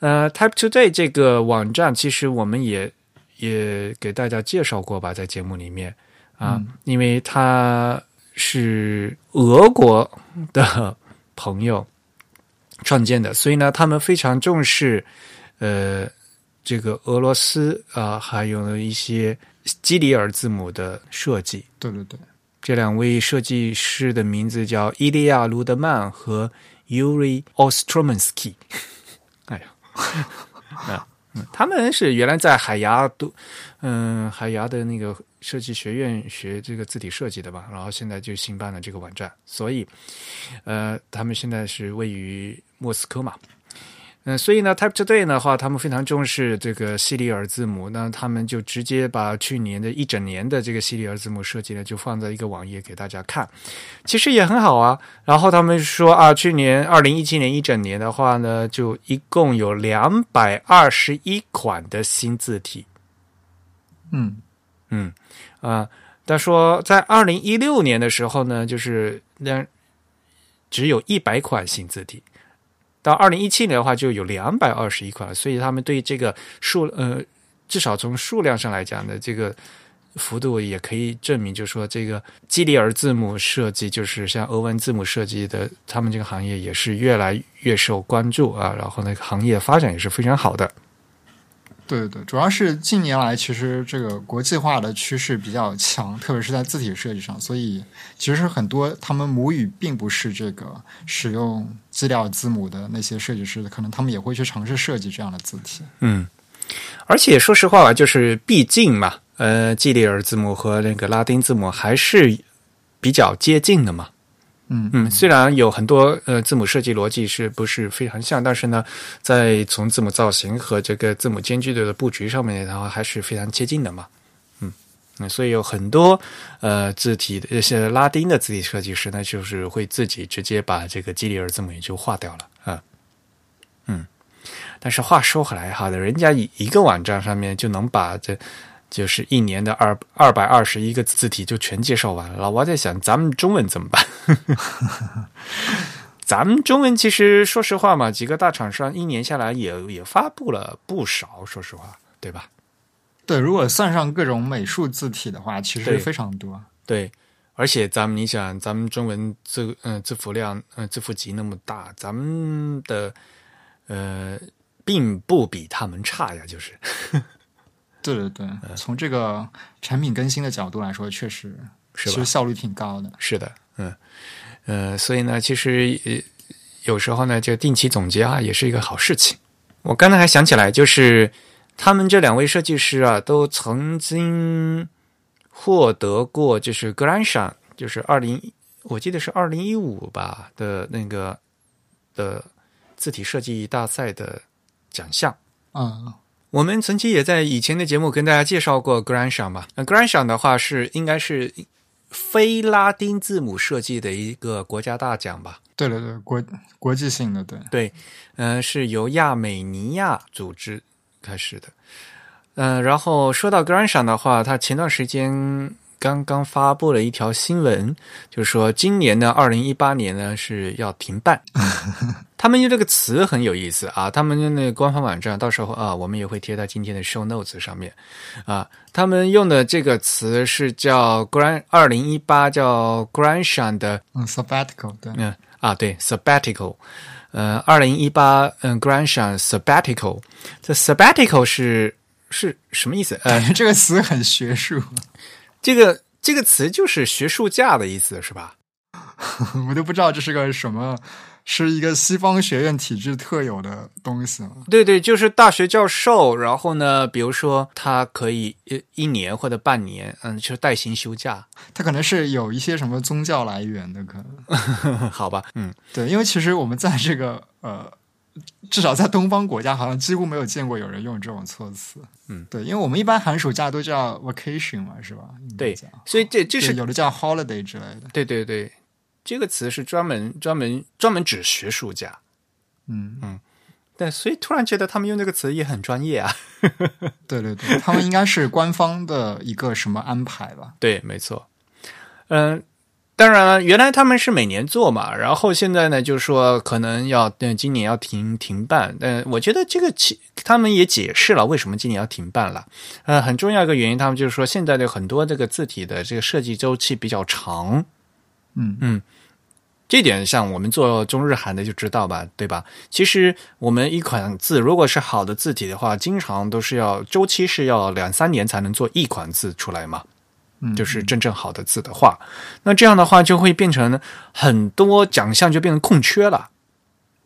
呃，Type Today 这个网站，其实我们也也给大家介绍过吧，在节目里面啊，因为它是俄国的朋友创建的，所以呢，他们非常重视呃这个俄罗斯啊，还有一些基里尔字母的设计。对对对，这两位设计师的名字叫伊利亚·卢德曼和 Yuri Ostromansky。哎呀，啊，嗯，他们是原来在海牙都，嗯，海牙的那个设计学院学这个字体设计的吧，然后现在就新办了这个网站，所以，呃，他们现在是位于莫斯科嘛。嗯，所以呢，Type Today 的话，他们非常重视这个西里尔字母，那他们就直接把去年的一整年的这个西里尔字母设计呢，就放在一个网页给大家看，其实也很好啊。然后他们说啊，去年二零一七年一整年的话呢，就一共有两百二十一款的新字体。嗯嗯啊，他说在二零一六年的时候呢，就是那只有一百款新字体。到二零一七年的话，就有两百二十一款，所以他们对这个数呃，至少从数量上来讲的，这个幅度也可以证明，就是说这个基里尔字母设计，就是像俄文字母设计的，他们这个行业也是越来越受关注啊，然后那个行业发展也是非常好的。对对对，主要是近年来其实这个国际化的趋势比较强，特别是在字体设计上，所以其实很多他们母语并不是这个使用基里尔字母的那些设计师，可能他们也会去尝试设计这样的字体。嗯，而且说实话吧，就是毕竟嘛，呃，基里尔字母和那个拉丁字母还是比较接近的嘛。嗯嗯，虽然有很多呃字母设计逻辑是不是非常像，但是呢，在从字母造型和这个字母间距的布局上面，然后还是非常接近的嘛。嗯嗯，所以有很多呃字体的一些拉丁的字体设计师呢，就是会自己直接把这个基里尔字母也就划掉了啊。嗯，但是话说回来哈的，人家一一个网站上面就能把这。就是一年的二二百二十一个字体就全介绍完了，老王在想咱们中文怎么办？咱们中文其实说实话嘛，几个大厂商一年下来也也发布了不少，说实话，对吧？对，如果算上各种美术字体的话，其实非常多。对，而且咱们你想，咱们中文字嗯字符量嗯字符集那么大，咱们的呃并不比他们差呀，就是。对对对，从这个产品更新的角度来说，确实是其实效率挺高的。是的，嗯呃，所以呢，其实有时候呢，就定期总结啊，也是一个好事情。我刚才还想起来，就是他们这两位设计师啊，都曾经获得过就是格兰赏，就是二零我记得是二零一五吧的那个的字体设计大赛的奖项。嗯。我们曾经也在以前的节目跟大家介绍过 Grand 赏嘛。那 Grand 赏的话是应该是非拉丁字母设计的一个国家大奖吧？对对对，国国际性的，对对，嗯，是由亚美尼亚组织开始的。嗯，然后说到 Grand 赏的话，他前段时间。刚刚发布了一条新闻，就是说今年呢，二零一八年呢是要停办。他们用这个词很有意思啊，他们用那个官方网站，到时候啊，我们也会贴在今天的 show notes 上面啊。他们用的这个词是叫 “grand”，二零一八叫 “grandson” 的嗯 sabbatical，对，嗯啊对 sabbatical，呃，二零一八嗯 “grand” sabbatical，这 sabbatical 是是什么意思？呃，这个词很学术。这个这个词就是学术假的意思，是吧？我都不知道这是个什么，是一个西方学院体制特有的东西吗？对对，就是大学教授，然后呢，比如说他可以一一年或者半年，嗯，就带薪休假，他可能是有一些什么宗教来源的，可能 好吧？嗯，对，因为其实我们在这个呃。至少在东方国家，好像几乎没有见过有人用这种措辞。嗯，对，因为我们一般寒暑假都叫 vacation 嘛，是吧？对，所以这这是有的叫 holiday 之类的。对对对，这个词是专门专门专门指学术假。嗯嗯，但所以突然觉得他们用这个词也很专业啊。对对对，他们应该是官方的一个什么安排吧？对，没错。嗯。当然了，原来他们是每年做嘛，然后现在呢，就是说可能要今年要停停办。但我觉得这个其他们也解释了为什么今年要停办了。呃，很重要一个原因，他们就是说现在的很多这个字体的这个设计周期比较长。嗯嗯，这点像我们做中日韩的就知道吧，对吧？其实我们一款字如果是好的字体的话，经常都是要周期是要两三年才能做一款字出来嘛。就是真正好的字的话，那这样的话就会变成很多奖项就变成空缺了。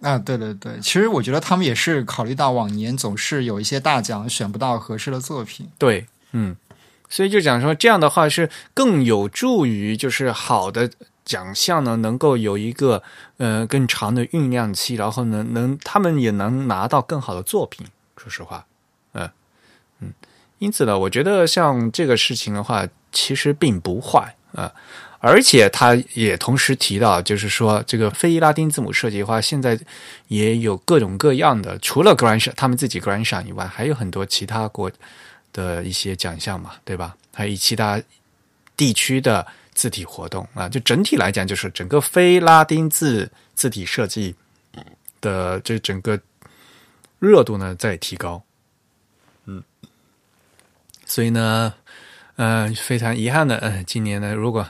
啊，对对对，其实我觉得他们也是考虑到往年总是有一些大奖选不到合适的作品。对，嗯，所以就讲说这样的话是更有助于就是好的奖项呢能够有一个呃更长的酝酿期，然后呢能他们也能拿到更好的作品。说实话，嗯嗯，因此呢，我觉得像这个事情的话。其实并不坏啊，而且他也同时提到，就是说这个非拉丁字母设计的话，现在也有各种各样的，除了 Grand 他们自己 Grand 上以外，还有很多其他国的一些奖项嘛，对吧？还有其他地区的字体活动啊，就整体来讲，就是整个非拉丁字字体设计的这整个热度呢在提高，嗯，所以呢。嗯，非常遗憾的，嗯，今年呢，如果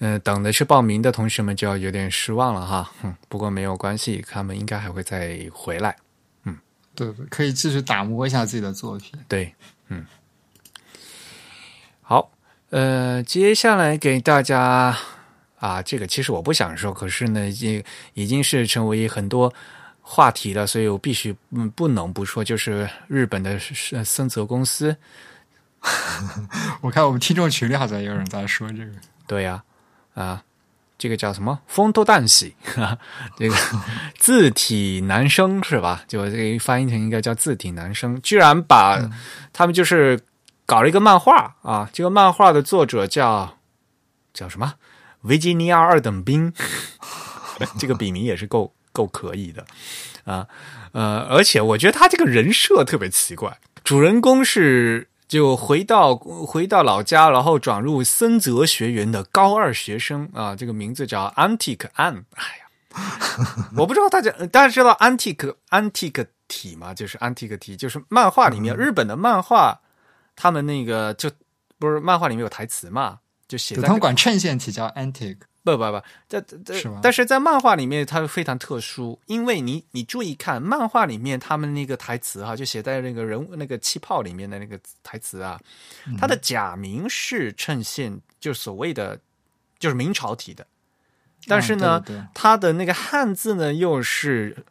嗯等的是报名的同学们就要有点失望了哈。嗯，不过没有关系，他们应该还会再回来。嗯，对对，可以继续打磨一下自己的作品。对，嗯，好，呃，接下来给大家啊，这个其实我不想说，可是呢，已已经是成为很多话题了，所以我必须嗯不能不说，就是日本的森泽公司。我看我们听众群里好像有人在说这个，对呀，啊，这个叫什么“风头旦喜”，这个字体男生是吧？就这个翻译成应该叫字体男生，居然把他们就是搞了一个漫画啊！这个漫画的作者叫叫什么？维吉尼亚二等兵，这个笔名也是够够可以的啊！呃，而且我觉得他这个人设特别奇怪，主人公是。就回到回到老家，然后转入森泽学园的高二学生啊，这个名字叫 Antique An。哎呀，我不知道大家大家知道 Antique Antique 体吗？就是 Antique 体，就是漫画里面日本的漫画，他们那个就不是漫画里面有台词嘛，就写他们管衬线体叫 Antique。不不不，这这，但是在漫画里面它非常特殊，因为你你注意看漫画里面他们那个台词哈，就写在那个人物那个气泡里面的那个台词啊，他的假名是衬线，就是所谓的就是明朝体的，但是呢，它的那个汉字呢又是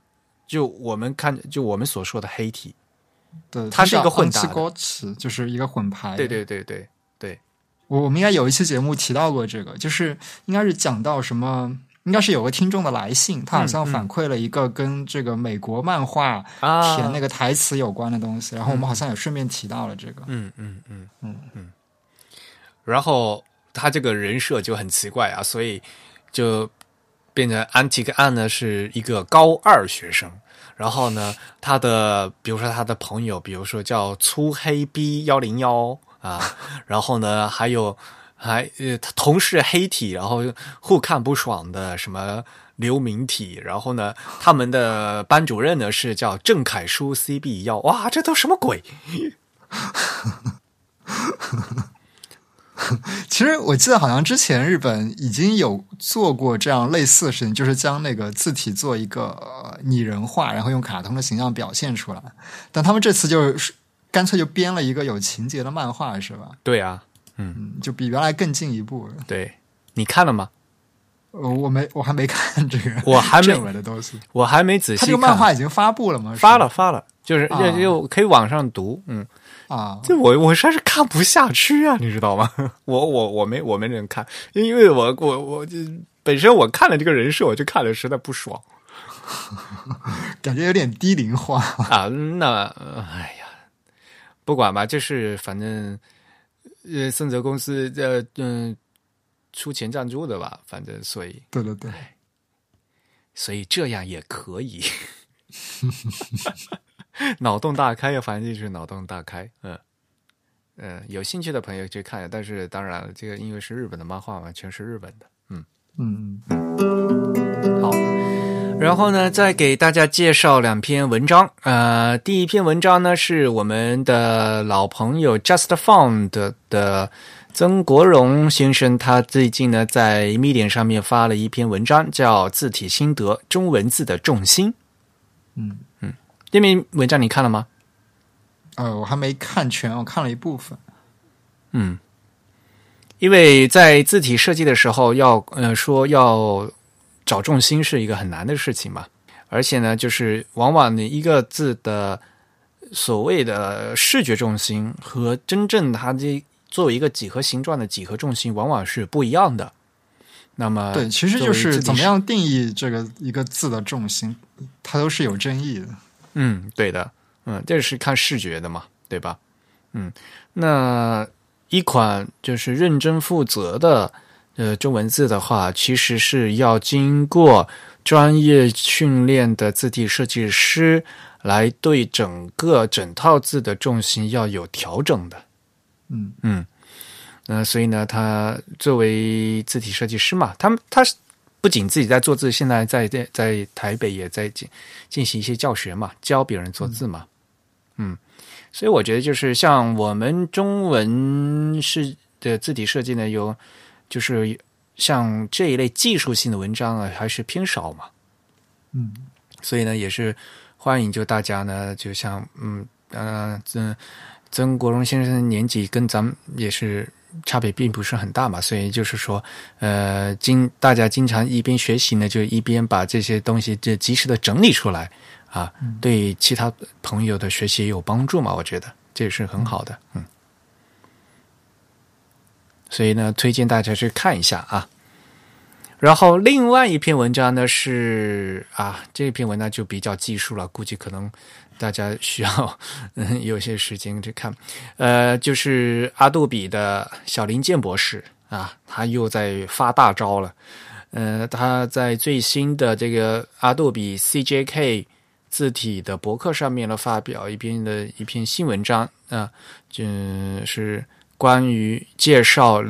就我们看就我们所说的黑体，对，它是一个混搭词，就是一个混排，对对对对。我我们应该有一期节目提到过这个，就是应该是讲到什么，应该是有个听众的来信，他好像反馈了一个跟这个美国漫画填那个台词有关的东西，然后我们好像也顺便提到了这个，嗯嗯嗯嗯。嗯，然后他这个人设就很奇怪啊，所以就变成安提克安呢是一个高二学生，然后呢他的比如说他的朋友，比如说叫粗黑 B 幺零幺。啊，然后呢，还有还呃，同是黑体，然后互看不爽的什么刘明体，然后呢，他们的班主任呢是叫郑凯书 CB 幺，哇，这都什么鬼？其实我记得好像之前日本已经有做过这样类似的事情，就是将那个字体做一个拟人化，然后用卡通的形象表现出来，但他们这次就是。干脆就编了一个有情节的漫画，是吧？对啊，嗯，就比原来更进一步了。对，你看了吗？呃，我没，我还没看这个，我还没的东西。我还没仔细看。他这个漫画已经发布了吗？发了，发了，就是啊就就可以网上读，嗯。啊，就我我实在是看不下去啊，你知道吗？我我我没我没人看，因为我我我就本身我看了这个人设，我就看了实在不爽 感觉有点低龄化。啊。那哎呀，不管吧，就是反正呃，森泽公司呃嗯、出钱赞助的吧，反正所以对对对，所以这样也可以，脑洞大开呀，反正就是脑洞大开，嗯。嗯，有兴趣的朋友去看，但是当然了，这个因为是日本的漫画嘛，全是日本的，嗯。嗯嗯，好，然后呢，再给大家介绍两篇文章。呃，第一篇文章呢是我们的老朋友 Just Found 的曾国荣先生，他最近呢在 Medium 上面发了一篇文章，叫《字体心得：中文字的重心》。嗯嗯，这篇文章你看了吗？呃，我还没看全，我看了一部分。嗯，因为在字体设计的时候要，呃说要找重心是一个很难的事情嘛，而且呢，就是往往你一个字的所谓的视觉重心和真正它这作为一个几何形状的几何重心，往往是不一样的。那么，对，其实就是怎么样定义这个一个字的重心，它都是有争议的。嗯，对的，嗯，这是看视觉的嘛，对吧？嗯，那一款就是认真负责的呃中文字的话，其实是要经过专业训练的字体设计师来对整个整套字的重心要有调整的。嗯嗯，那所以呢，他作为字体设计师嘛，他们他是不仅自己在做字，现在在在在台北也在进进行一些教学嘛，教别人做字嘛。嗯，所以我觉得就是像我们中文是的字体设计呢，有就是像这一类技术性的文章啊，还是偏少嘛。嗯所以呢，也是欢迎就大家呢，就像嗯呃曾曾国荣先生年纪跟咱们也是差别并不是很大嘛，所以就是说呃经大家经常一边学习呢，就一边把这些东西就及时的整理出来啊，对其他朋友的学习也有帮助嘛，我觉得这也是很好的，嗯。所以呢，推荐大家去看一下啊。然后另外一篇文章呢是啊，这篇文章就比较技术了，估计可能大家需要嗯有些时间去看。呃，就是阿杜比的小林健博士啊，他又在发大招了。呃，他在最新的这个阿杜比 CJK 字体的博客上面呢，发表一篇的一篇新文章啊，就是关于介绍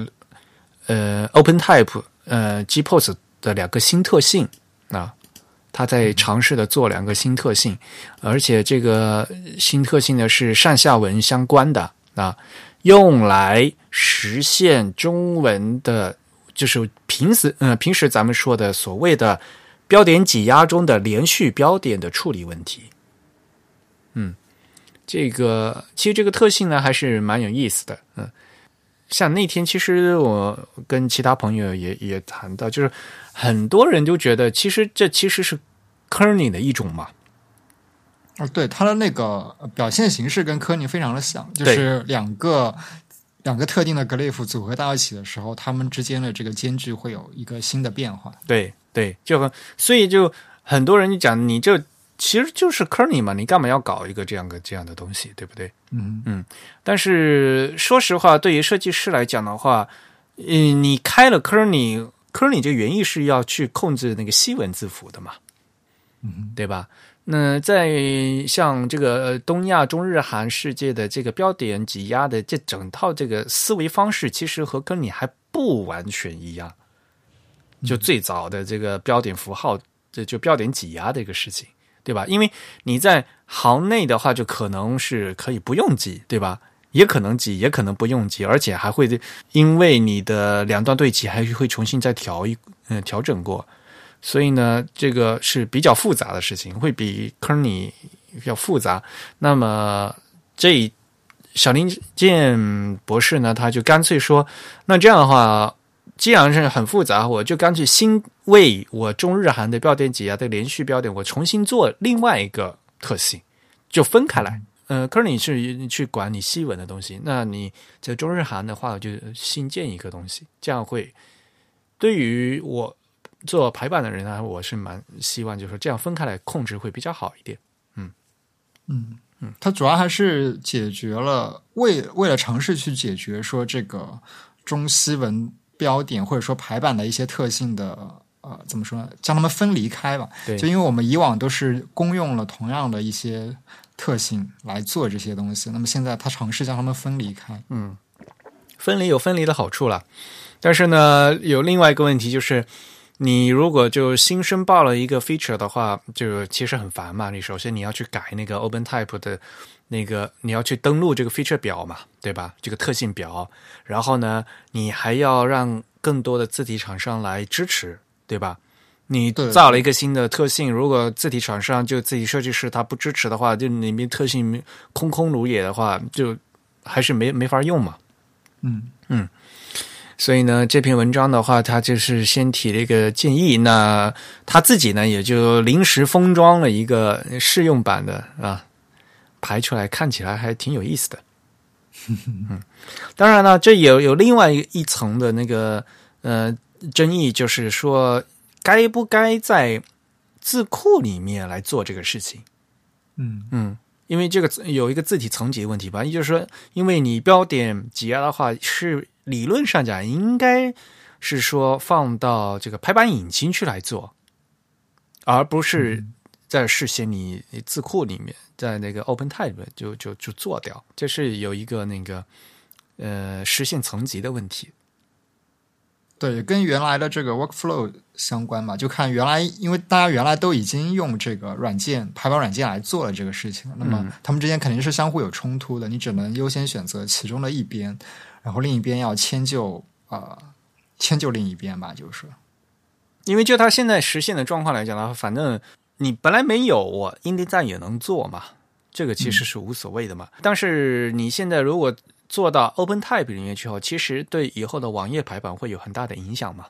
呃 OpenType 呃 GPOS 的两个新特性啊，他在尝试的做两个新特性，而且这个新特性呢是上下文相关的啊，用来实现中文的，就是平时呃平时咱们说的所谓的标点挤压中的连续标点的处理问题。嗯，这个其实这个特性呢还是蛮有意思的，嗯。像那天，其实我跟其他朋友也也谈到，就是很多人都觉得，其实这其实是 Kerning 的一种嘛。哦，对，它的那个表现形式跟科尼非常的像，就是两个两个特定的 glyph 组合到一起的时候，它们之间的这个间距会有一个新的变化。对对，就很所以就很多人就讲，你就其实就是 Kerning 嘛，你干嘛要搞一个这样的这样的东西，对不对？嗯嗯，但是说实话，对于设计师来讲的话，嗯，你开了 Kerning，Kerning 这原意是要去控制那个西文字符的嘛，嗯对吧？那在像这个东亚、中日韩世界的这个标点挤压的这整套这个思维方式，其实和 Kerning 还不完全一样。就最早的这个标点符号，这就标点挤压的一个事情。对吧？因为你在行内的话，就可能是可以不用挤，对吧？也可能挤，也可能不用挤，而且还会因为你的两段对齐，还会重新再调一嗯调整过。所以呢，这个是比较复杂的事情，会比 Kerny 比较复杂。那么这小林健博士呢，他就干脆说，那这样的话，既然是很复杂，我就干脆新为我中日韩的标点挤压的连续标点，我重新做另外一个特性，就分开来。呃，可是你是去管你西文的东西，那你在中日韩的话，我就新建一个东西，这样会对于我做排版的人呢，我是蛮希望，就是说这样分开来控制会比较好一点。嗯嗯嗯，它主要还是解决了为为了尝试去解决说这个中西文标点或者说排版的一些特性的呃，怎么说呢？将它们分离开吧。对，就因为我们以往都是公用了同样的一些。特性来做这些东西，那么现在他尝试将它们分离开。嗯，分离有分离的好处了，但是呢，有另外一个问题就是，你如果就新申报了一个 feature 的话，就其实很烦嘛。你首先你要去改那个 OpenType 的那个，你要去登录这个 feature 表嘛，对吧？这个特性表，然后呢，你还要让更多的字体厂商来支持，对吧？你造了一个新的特性，如果字体厂商就自己设计师他不支持的话，就里面特性空空如也的话，就还是没没法用嘛。嗯嗯，所以呢，这篇文章的话，他就是先提了一个建议，那他自己呢也就临时封装了一个试用版的啊，排出来看起来还挺有意思的。嗯，当然了，这有有另外一层的那个呃争议，就是说。该不该在字库里面来做这个事情？嗯嗯，因为这个有一个字体层级问题吧，也就是说，因为你标点挤压的话，是理论上讲应该是说放到这个排版引擎去来做，而不是在事先你字库里面，在那个 OpenType 里面就就就做掉，这是有一个那个呃实现层级的问题。对，跟原来的这个 workflow 相关嘛，就看原来，因为大家原来都已经用这个软件排版软件来做了这个事情，那么他们之间肯定是相互有冲突的，你只能优先选择其中的一边，然后另一边要迁就啊，迁就另一边吧，就是，因为就它现在实现的状况来讲的话，反正你本来没有，我 InDesign 也能做嘛，这个其实是无所谓的嘛，但是你现在如果做到 OpenType 里面去后，其实对以后的网页排版会有很大的影响嘛？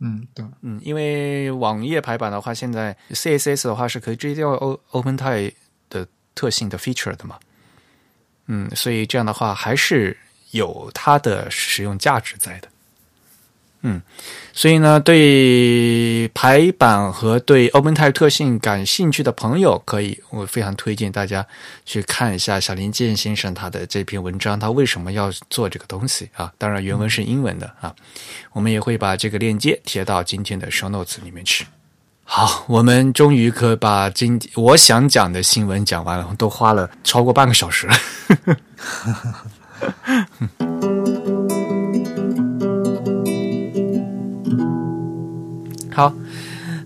嗯，对，嗯，因为网页排版的话，现在 CSS 的话是可以直接调 O OpenType 的特性的 feature 的嘛？嗯，所以这样的话还是有它的使用价值在的。嗯，所以呢，对排版和对 OpenType 特性感兴趣的朋友，可以我非常推荐大家去看一下小林健先生他的这篇文章，他为什么要做这个东西啊？当然原文是英文的啊，我们也会把这个链接贴到今天的 Show Notes 里面去。好，我们终于可把今我想讲的新闻讲完了，都花了超过半个小时了。好，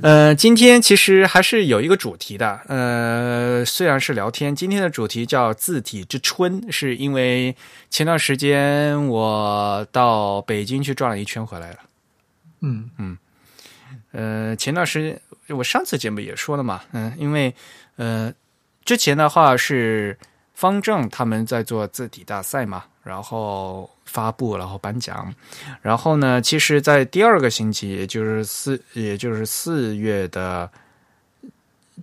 呃，今天其实还是有一个主题的，呃，虽然是聊天，今天的主题叫字体之春，是因为前段时间我到北京去转了一圈回来了。嗯嗯，呃，前段时间我上次节目也说了嘛，嗯，因为呃，之前的话是方正他们在做字体大赛嘛，然后。发布，然后颁奖，然后呢？其实，在第二个星期，也就是四，也就是四月的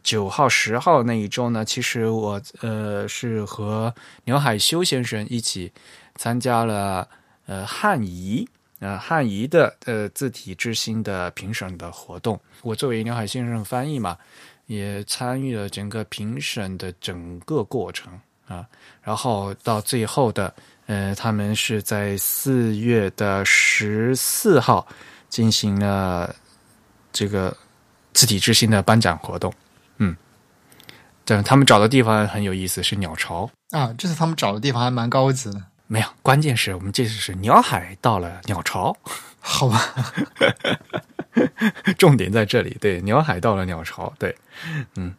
九号、十号那一周呢，其实我呃是和牛海修先生一起参加了呃汉仪呃汉仪的呃字体之星的评审的活动。我作为牛海先生翻译嘛，也参与了整个评审的整个过程啊，然后到最后的。呃，他们是在四月的十四号进行了这个字体之星的颁奖活动。嗯，但他们找的地方很有意思，是鸟巢啊。这次他们找的地方还蛮高级的。没有，关键是我们这次是鸟海到了鸟巢，好吧？重点在这里，对，鸟海到了鸟巢，对，嗯。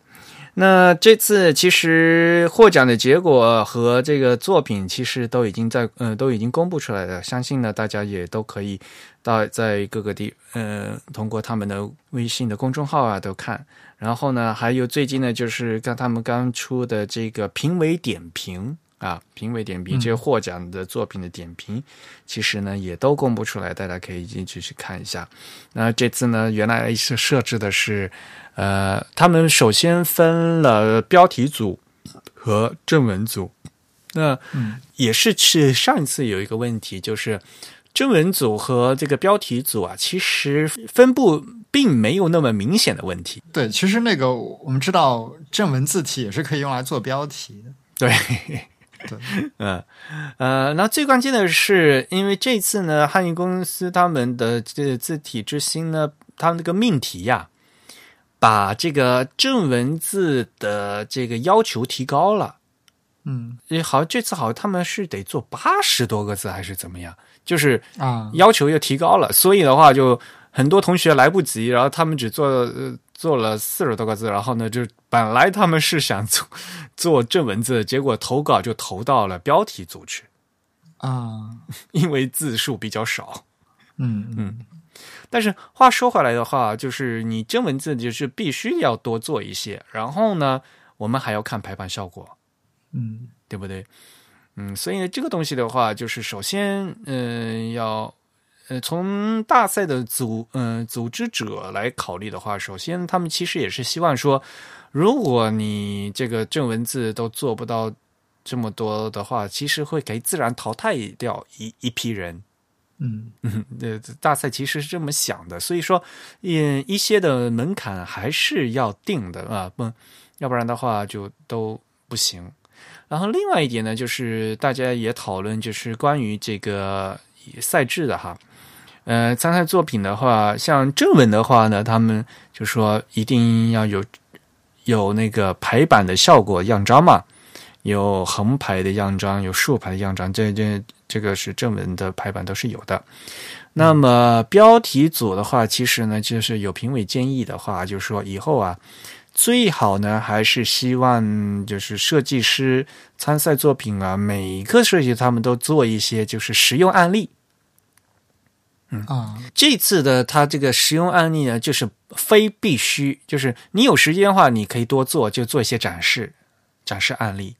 那这次其实获奖的结果和这个作品其实都已经在呃都已经公布出来了，相信呢大家也都可以到在各个地呃通过他们的微信的公众号啊都看，然后呢还有最近呢就是刚他们刚出的这个评委点评啊，评委点评这些获奖的作品的点评，其实呢也都公布出来，大家可以进去去看一下。那这次呢，原来是设置的是，呃，他们首先分了标题组和正文组。那也是是上一次有一个问题，就是正文组和这个标题组啊，其实分布并没有那么明显的问题。对，其实那个我们知道正文字体也是可以用来做标题的。对。对，嗯，呃，那最关键的是，因为这次呢，汉语公司他们的这字体之星呢，他们那个命题呀，把这个正文字的这个要求提高了。嗯，也好，这次好像他们是得做八十多个字还是怎么样？就是啊，要求又提高了，所以的话，就很多同学来不及，然后他们只做呃。做了四十多个字，然后呢，就本来他们是想做做正文字，结果投稿就投到了标题组去啊，因为字数比较少。嗯嗯。但是话说回来的话，就是你真文字就是必须要多做一些，然后呢，我们还要看排版效果，嗯，对不对？嗯，所以这个东西的话，就是首先，嗯，要。呃，从大赛的组嗯组织者来考虑的话，首先他们其实也是希望说，如果你这个正文字都做不到这么多的话，其实会给自然淘汰掉一一批人。嗯嗯，呃，大赛其实是这么想的，所以说，嗯，一些的门槛还是要定的啊，不，要不然的话就都不行。然后另外一点呢，就是大家也讨论，就是关于这个赛制的哈。呃，参赛作品的话，像正文的话呢，他们就说一定要有有那个排版的效果样章嘛，有横排的样章，有竖排的样章，这这这个是正文的排版都是有的。那么标题组的话，其实呢，就是有评委建议的话，就是说以后啊，最好呢还是希望就是设计师参赛作品啊，每一个设计他们都做一些就是实用案例。嗯啊，这次的他这个实用案例呢，就是非必须，就是你有时间的话，你可以多做，就做一些展示、展示案例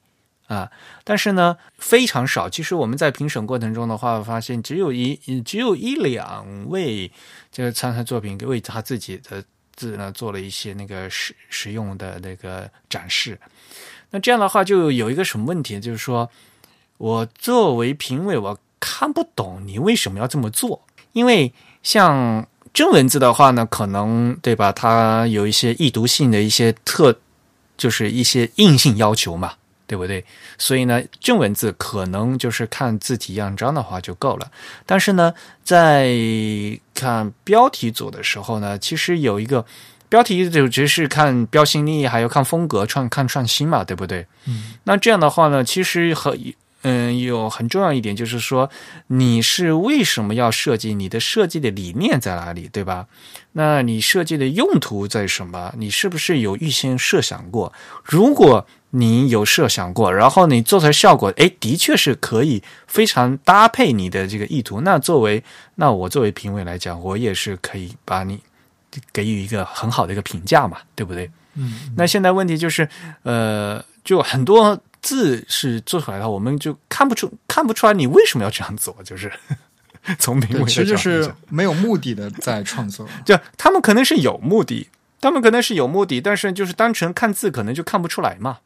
啊。但是呢，非常少。其实我们在评审过程中的话，发现只有一只有一两位这个参赛作品为他自己的字呢做了一些那个实实用的那个展示。那这样的话，就有一个什么问题，就是说我作为评委，我看不懂你为什么要这么做。因为像真文字的话呢，可能对吧？它有一些易读性的一些特，就是一些硬性要求嘛，对不对？所以呢，正文字可能就是看字体样章的话就够了。但是呢，在看标题组的时候呢，其实有一个标题就只是看标新立异，还要看风格创看创新嘛，对不对？嗯，那这样的话呢，其实和。嗯，有很重要一点就是说，你是为什么要设计？你的设计的理念在哪里，对吧？那你设计的用途在什么？你是不是有预先设想过？如果你有设想过，然后你做出来效果，哎，的确是可以非常搭配你的这个意图。那作为那我作为评委来讲，我也是可以把你给予一个很好的一个评价嘛，对不对？嗯。那现在问题就是，呃，就很多。字是做出来的，我们就看不出看不出来你为什么要这样做，就是 从评委其实就是没有目的的在创作，就他们可能是有目的，他们可能是有目的，但是就是单纯看字可能就看不出来嘛。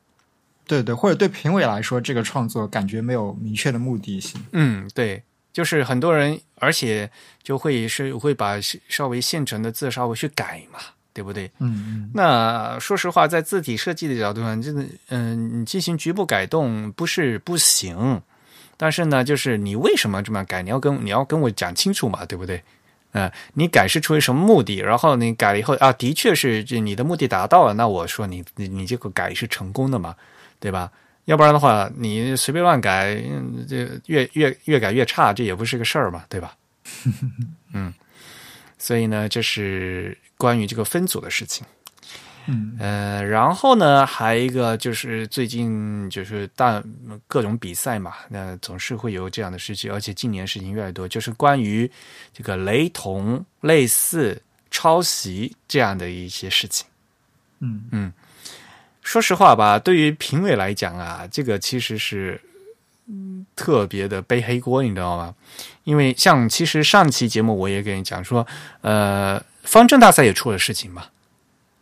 对对，或者对评委来说，这个创作感觉没有明确的目的性。嗯，对，就是很多人，而且就会是会把稍微现成的字稍微去改嘛。对不对？嗯嗯。那说实话，在字体设计的角度上，真的嗯，你进行局部改动不是不行，但是呢，就是你为什么这么改？你要跟你要跟我讲清楚嘛，对不对？呃，你改是出于什么目的？然后你改了以后啊，的确是这你的目的达到了，那我说你你你这个改是成功的嘛，对吧？要不然的话，你随便乱改，这越越越改越差，这也不是个事儿嘛，对吧？嗯，所以呢，这是。关于这个分组的事情，嗯呃，然后呢，还一个就是最近就是大各种比赛嘛，那总是会有这样的事情，而且近年事情越来越多，就是关于这个雷同、类似、抄袭这样的一些事情。嗯嗯，说实话吧，对于评委来讲啊，这个其实是特别的背黑锅，你知道吗？因为像其实上期节目我也跟你讲说，呃，方正大赛也出了事情嘛，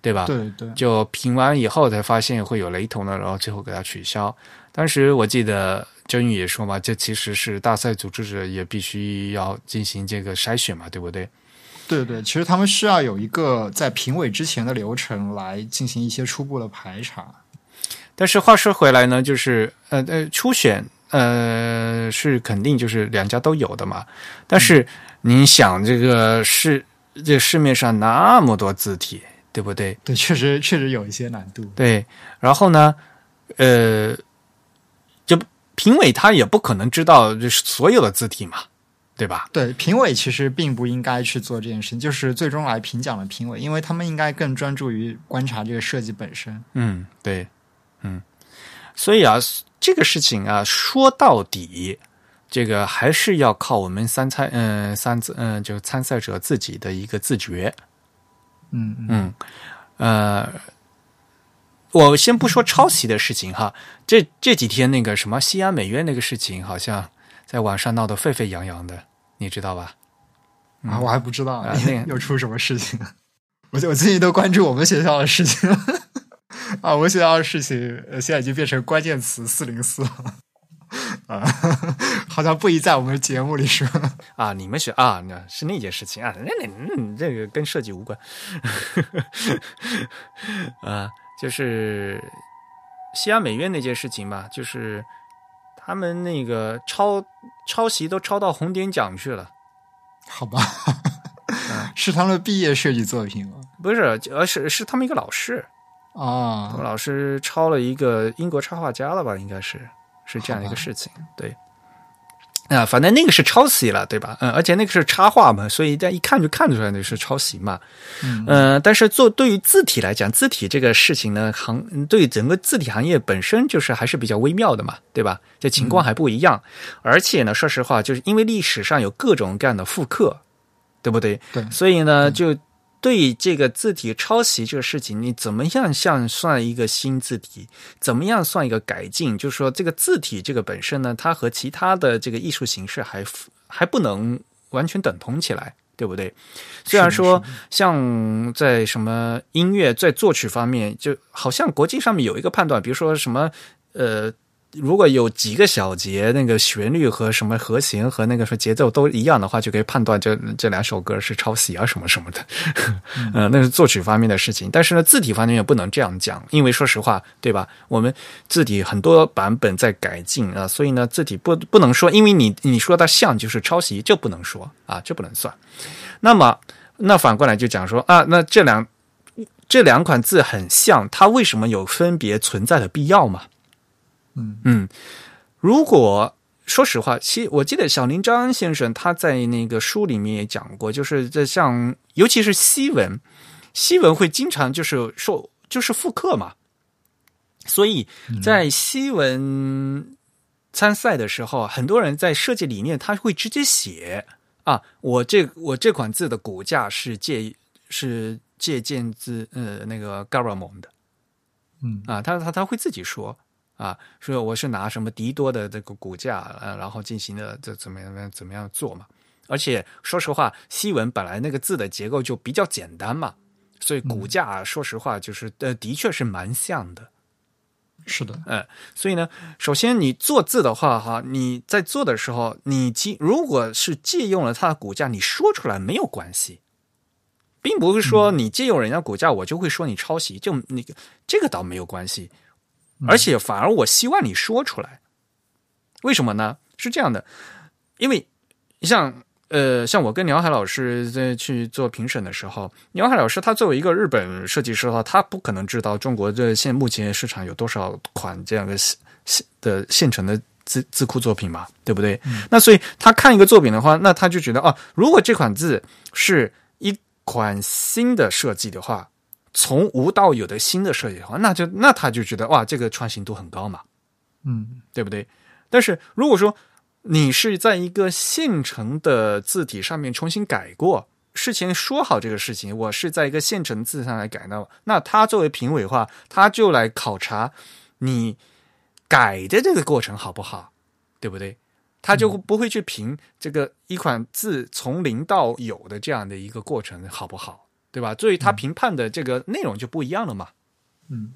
对吧？对对，就评完以后才发现会有雷同的，然后最后给他取消。当时我记得郑宇也说嘛，这其实是大赛组织者也必须要进行这个筛选嘛，对不对？对对，其实他们需要有一个在评委之前的流程来进行一些初步的排查。但是话说回来呢，就是呃呃，初选呃是肯定就是两家都有的嘛。但是你想，这个市这市面上那么多字体，对不对？对，确实确实有一些难度。对，然后呢，呃，就评委他也不可能知道就是所有的字体嘛。对吧？对，评委其实并不应该去做这件事情，就是最终来评奖的评委，因为他们应该更专注于观察这个设计本身。嗯，对，嗯，所以啊，这个事情啊，说到底，这个还是要靠我们参赛，嗯，三次，嗯，就参赛者自己的一个自觉。嗯嗯，呃，我先不说抄袭的事情哈，这这几天那个什么西安美院那个事情，好像在网上闹得沸沸扬扬的。你知道吧？啊，我还不知道啊，那又出什么事情？我我最近都关注我们学校的事情了 啊，我们学校的事情现在已经变成关键词四零四了 啊，好像不宜在我们节目里说啊。你们学啊，那是那件事情啊，那那这个跟设计无关啊，就是西安美院那件事情吧，就是他们那个抄。抄袭都抄到红点奖去了，好吧？是他们的毕业设计作品吗？不是，而是是他们一个老师啊，老师抄了一个英国插画家了吧？应该是是这样一个事情，对。啊，反正那个是抄袭了，对吧？嗯，而且那个是插画嘛，所以大家一看就看出来那是抄袭嘛。嗯，但是做对于字体来讲，字体这个事情呢，行对整个字体行业本身就是还是比较微妙的嘛，对吧？这情况还不一样。而且呢，说实话，就是因为历史上有各种各样的复刻，对不对？对，所以呢，就。对这个字体抄袭这个事情，你怎么样像算一个新字体？怎么样算一个改进？就是说，这个字体这个本身呢，它和其他的这个艺术形式还还不能完全等同起来，对不对？虽然说，像在什么音乐在作曲方面，就好像国际上面有一个判断，比如说什么呃。如果有几个小节，那个旋律和什么和弦和那个说节奏都一样的话，就可以判断这这两首歌是抄袭啊什么什么的。嗯，那是作曲方面的事情。但是呢，字体方面也不能这样讲，因为说实话，对吧？我们字体很多版本在改进啊，所以呢，字体不不能说，因为你你说它像就是抄袭，这不能说啊，这不能算。那么，那反过来就讲说啊，那这两这两款字很像，它为什么有分别存在的必要嘛？嗯。嗯，如果说实话，其我记得小林章先生他在那个书里面也讲过，就是在像尤其是西文，西文会经常就是说就是复刻嘛，所以在西文参赛的时候，很多人在设计理念他会直接写啊，我这我这款字的骨架是借是借鉴自呃那个 Garamond 的，嗯。啊，他他他会自己说。啊，说我是拿什么迪多的这个股价，呃，然后进行的这怎么样怎么样做嘛？而且说实话，西文本来那个字的结构就比较简单嘛，所以骨架说实话就是呃，的确是蛮像的。是的，嗯，所以呢，首先你做字的话，哈，你在做的时候，你借如果是借用了它的骨架，你说出来没有关系，并不是说你借用人家骨架，我就会说你抄袭，就那个这个倒没有关系。而且反而我希望你说出来，为什么呢？是这样的，因为像呃，像我跟鸟海老师在去做评审的时候，鸟海老师他作为一个日本设计师的话，他不可能知道中国的现目前市场有多少款这样的现的现成的字字库作品嘛，对不对？那所以他看一个作品的话，那他就觉得哦，如果这款字是一款新的设计的话。从无到有的新的设计的话，那就那他就觉得哇，这个创新度很高嘛，嗯，对不对？但是如果说你是在一个现成的字体上面重新改过，事前说好这个事情，我是在一个现成字上来改的，那他作为评委的话，他就来考察你改的这个过程好不好？对不对？他就不会去评这个一款字从零到有的这样的一个过程好不好，对吧？所以他评判的这个内容就不一样了嘛，嗯，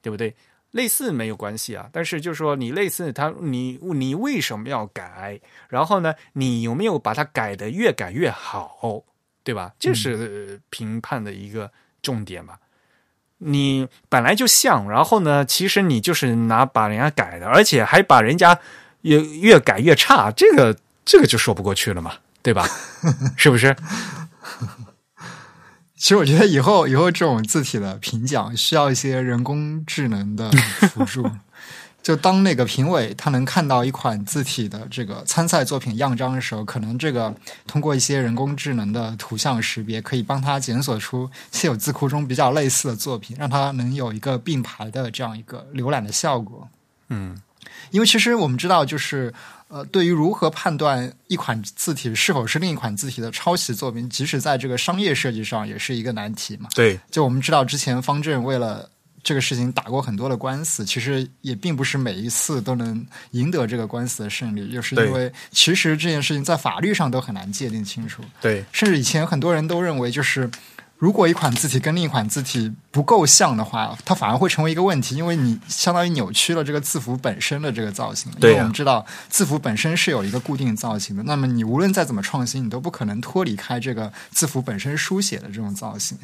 对不对？类似没有关系啊，但是就是说你类似他，你你为什么要改？然后呢，你有没有把它改的越改越好，对吧？这是评判的一个重点嘛。你本来就像，然后呢，其实你就是拿把人家改的，而且还把人家越越改越差，这个这个就说不过去了嘛，对吧？是不是？其实我觉得以后以后这种字体的评奖需要一些人工智能的 辅助。就当那个评委他能看到一款字体的这个参赛作品样章的时候，可能这个通过一些人工智能的图像识别，可以帮他检索出现有字库中比较类似的作品，让他能有一个并排的这样一个浏览的效果。嗯，因为其实我们知道，就是呃，对于如何判断一款字体是否是另一款字体的抄袭作品，即使在这个商业设计上也是一个难题嘛。对，就我们知道之前方正为了。这个事情打过很多的官司，其实也并不是每一次都能赢得这个官司的胜利，就是因为其实这件事情在法律上都很难界定清楚。对，甚至以前很多人都认为，就是如果一款字体跟另一款字体不够像的话，它反而会成为一个问题，因为你相当于扭曲了这个字符本身的这个造型。对，我们知道字符本身是有一个固定造型的，那么你无论再怎么创新，你都不可能脱离开这个字符本身书写的这种造型。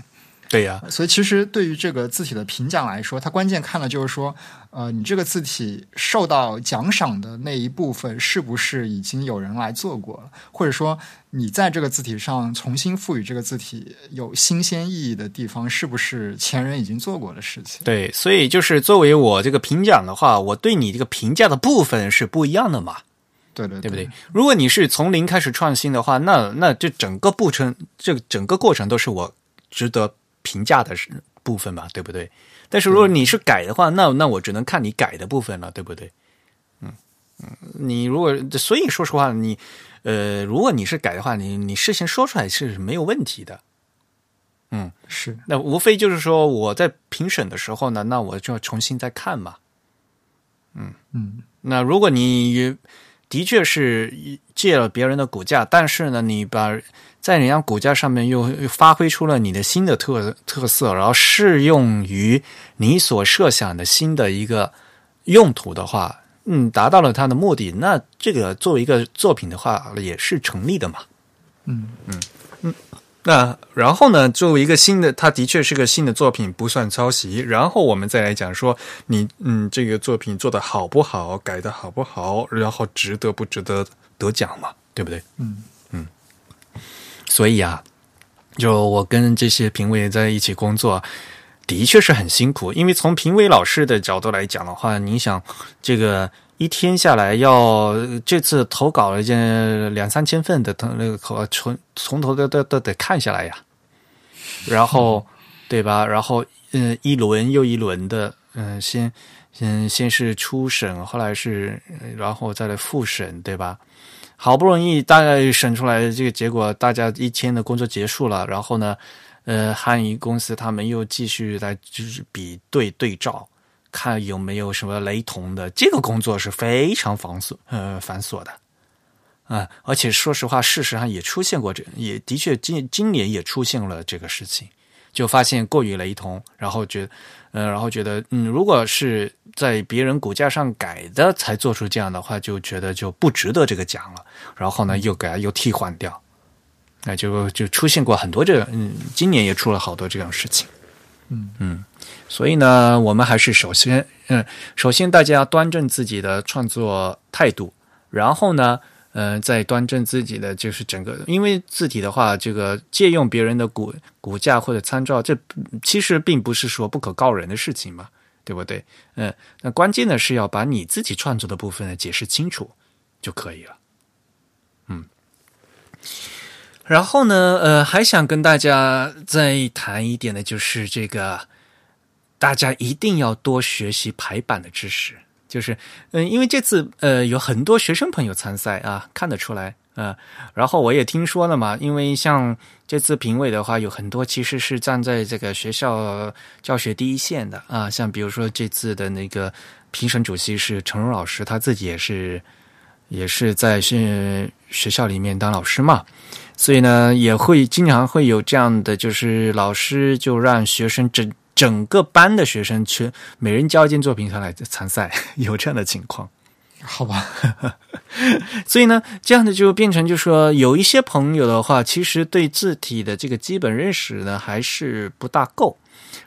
对呀，所以其实对于这个字体的评奖来说，它关键看的就是说，呃，你这个字体受到奖赏的那一部分是不是已经有人来做过了，或者说你在这个字体上重新赋予这个字体有新鲜意义的地方，是不是前人已经做过的事情？对，所以就是作为我这个评奖的话，我对你这个评价的部分是不一样的嘛？对对，对不对？如果你是从零开始创新的话，那那这整个过程，这整个过程都是我值得。评价的部分嘛，对不对？但是如果你是改的话，那那我只能看你改的部分了，对不对？嗯嗯，你如果所以说实话，你呃，如果你是改的话，你你事先说出来是没有问题的。嗯，是。那无非就是说我在评审的时候呢，那我就要重新再看嘛。嗯嗯，那如果你的确是借了别人的骨架，但是呢，你把。在人家骨架上面又发挥出了你的新的特特色，然后适用于你所设想的新的一个用途的话，嗯，达到了它的目的，那这个作为一个作品的话也是成立的嘛。嗯嗯嗯。那然后呢，作为一个新的，它的确是个新的作品，不算抄袭。然后我们再来讲说，你嗯，这个作品做的好不好，改的好不好，然后值得不值得得奖嘛？对不对？嗯。所以啊，就我跟这些评委在一起工作，的确是很辛苦。因为从评委老师的角度来讲的话，你想这个一天下来要这次投稿了一件两三千份的，那个从从头都都都得看下来呀。然后对吧？然后嗯，一轮又一轮的，嗯，先嗯先是初审，后来是然后再来复审，对吧？好不容易大概审出来这个结果，大家一天的工作结束了，然后呢，呃，汉语公司他们又继续来就是比对对照，看有没有什么雷同的。这个工作是非常繁琐，呃，繁琐的，啊，而且说实话，事实上也出现过这，也的确今今年也出现了这个事情。就发现过于雷同，然后觉得，嗯，然后觉得，嗯，如果是在别人骨架上改的才做出这样的话，就觉得就不值得这个奖了。然后呢，又改又替换掉，那就就出现过很多这，嗯，今年也出了好多这样事情。嗯嗯，所以呢，我们还是首先，嗯，首先大家要端正自己的创作态度，然后呢。嗯，再端正自己的就是整个，因为字体的话，这个借用别人的骨骨架或者参照，这其实并不是说不可告人的事情嘛，对不对？嗯，那关键的是要把你自己创作的部分呢解释清楚就可以了。嗯，然后呢，呃，还想跟大家再谈一点的，就是这个大家一定要多学习排版的知识。就是，嗯，因为这次呃有很多学生朋友参赛啊，看得出来啊。然后我也听说了嘛，因为像这次评委的话，有很多其实是站在这个学校教学第一线的啊。像比如说这次的那个评审主席是陈荣老师，他自己也是也是在学学校里面当老师嘛，所以呢，也会经常会有这样的，就是老师就让学生整整个班的学生去每人交一件作品上来参赛，有这样的情况。好吧，所以呢，这样的就变成，就说有一些朋友的话，其实对字体的这个基本认识呢，还是不大够。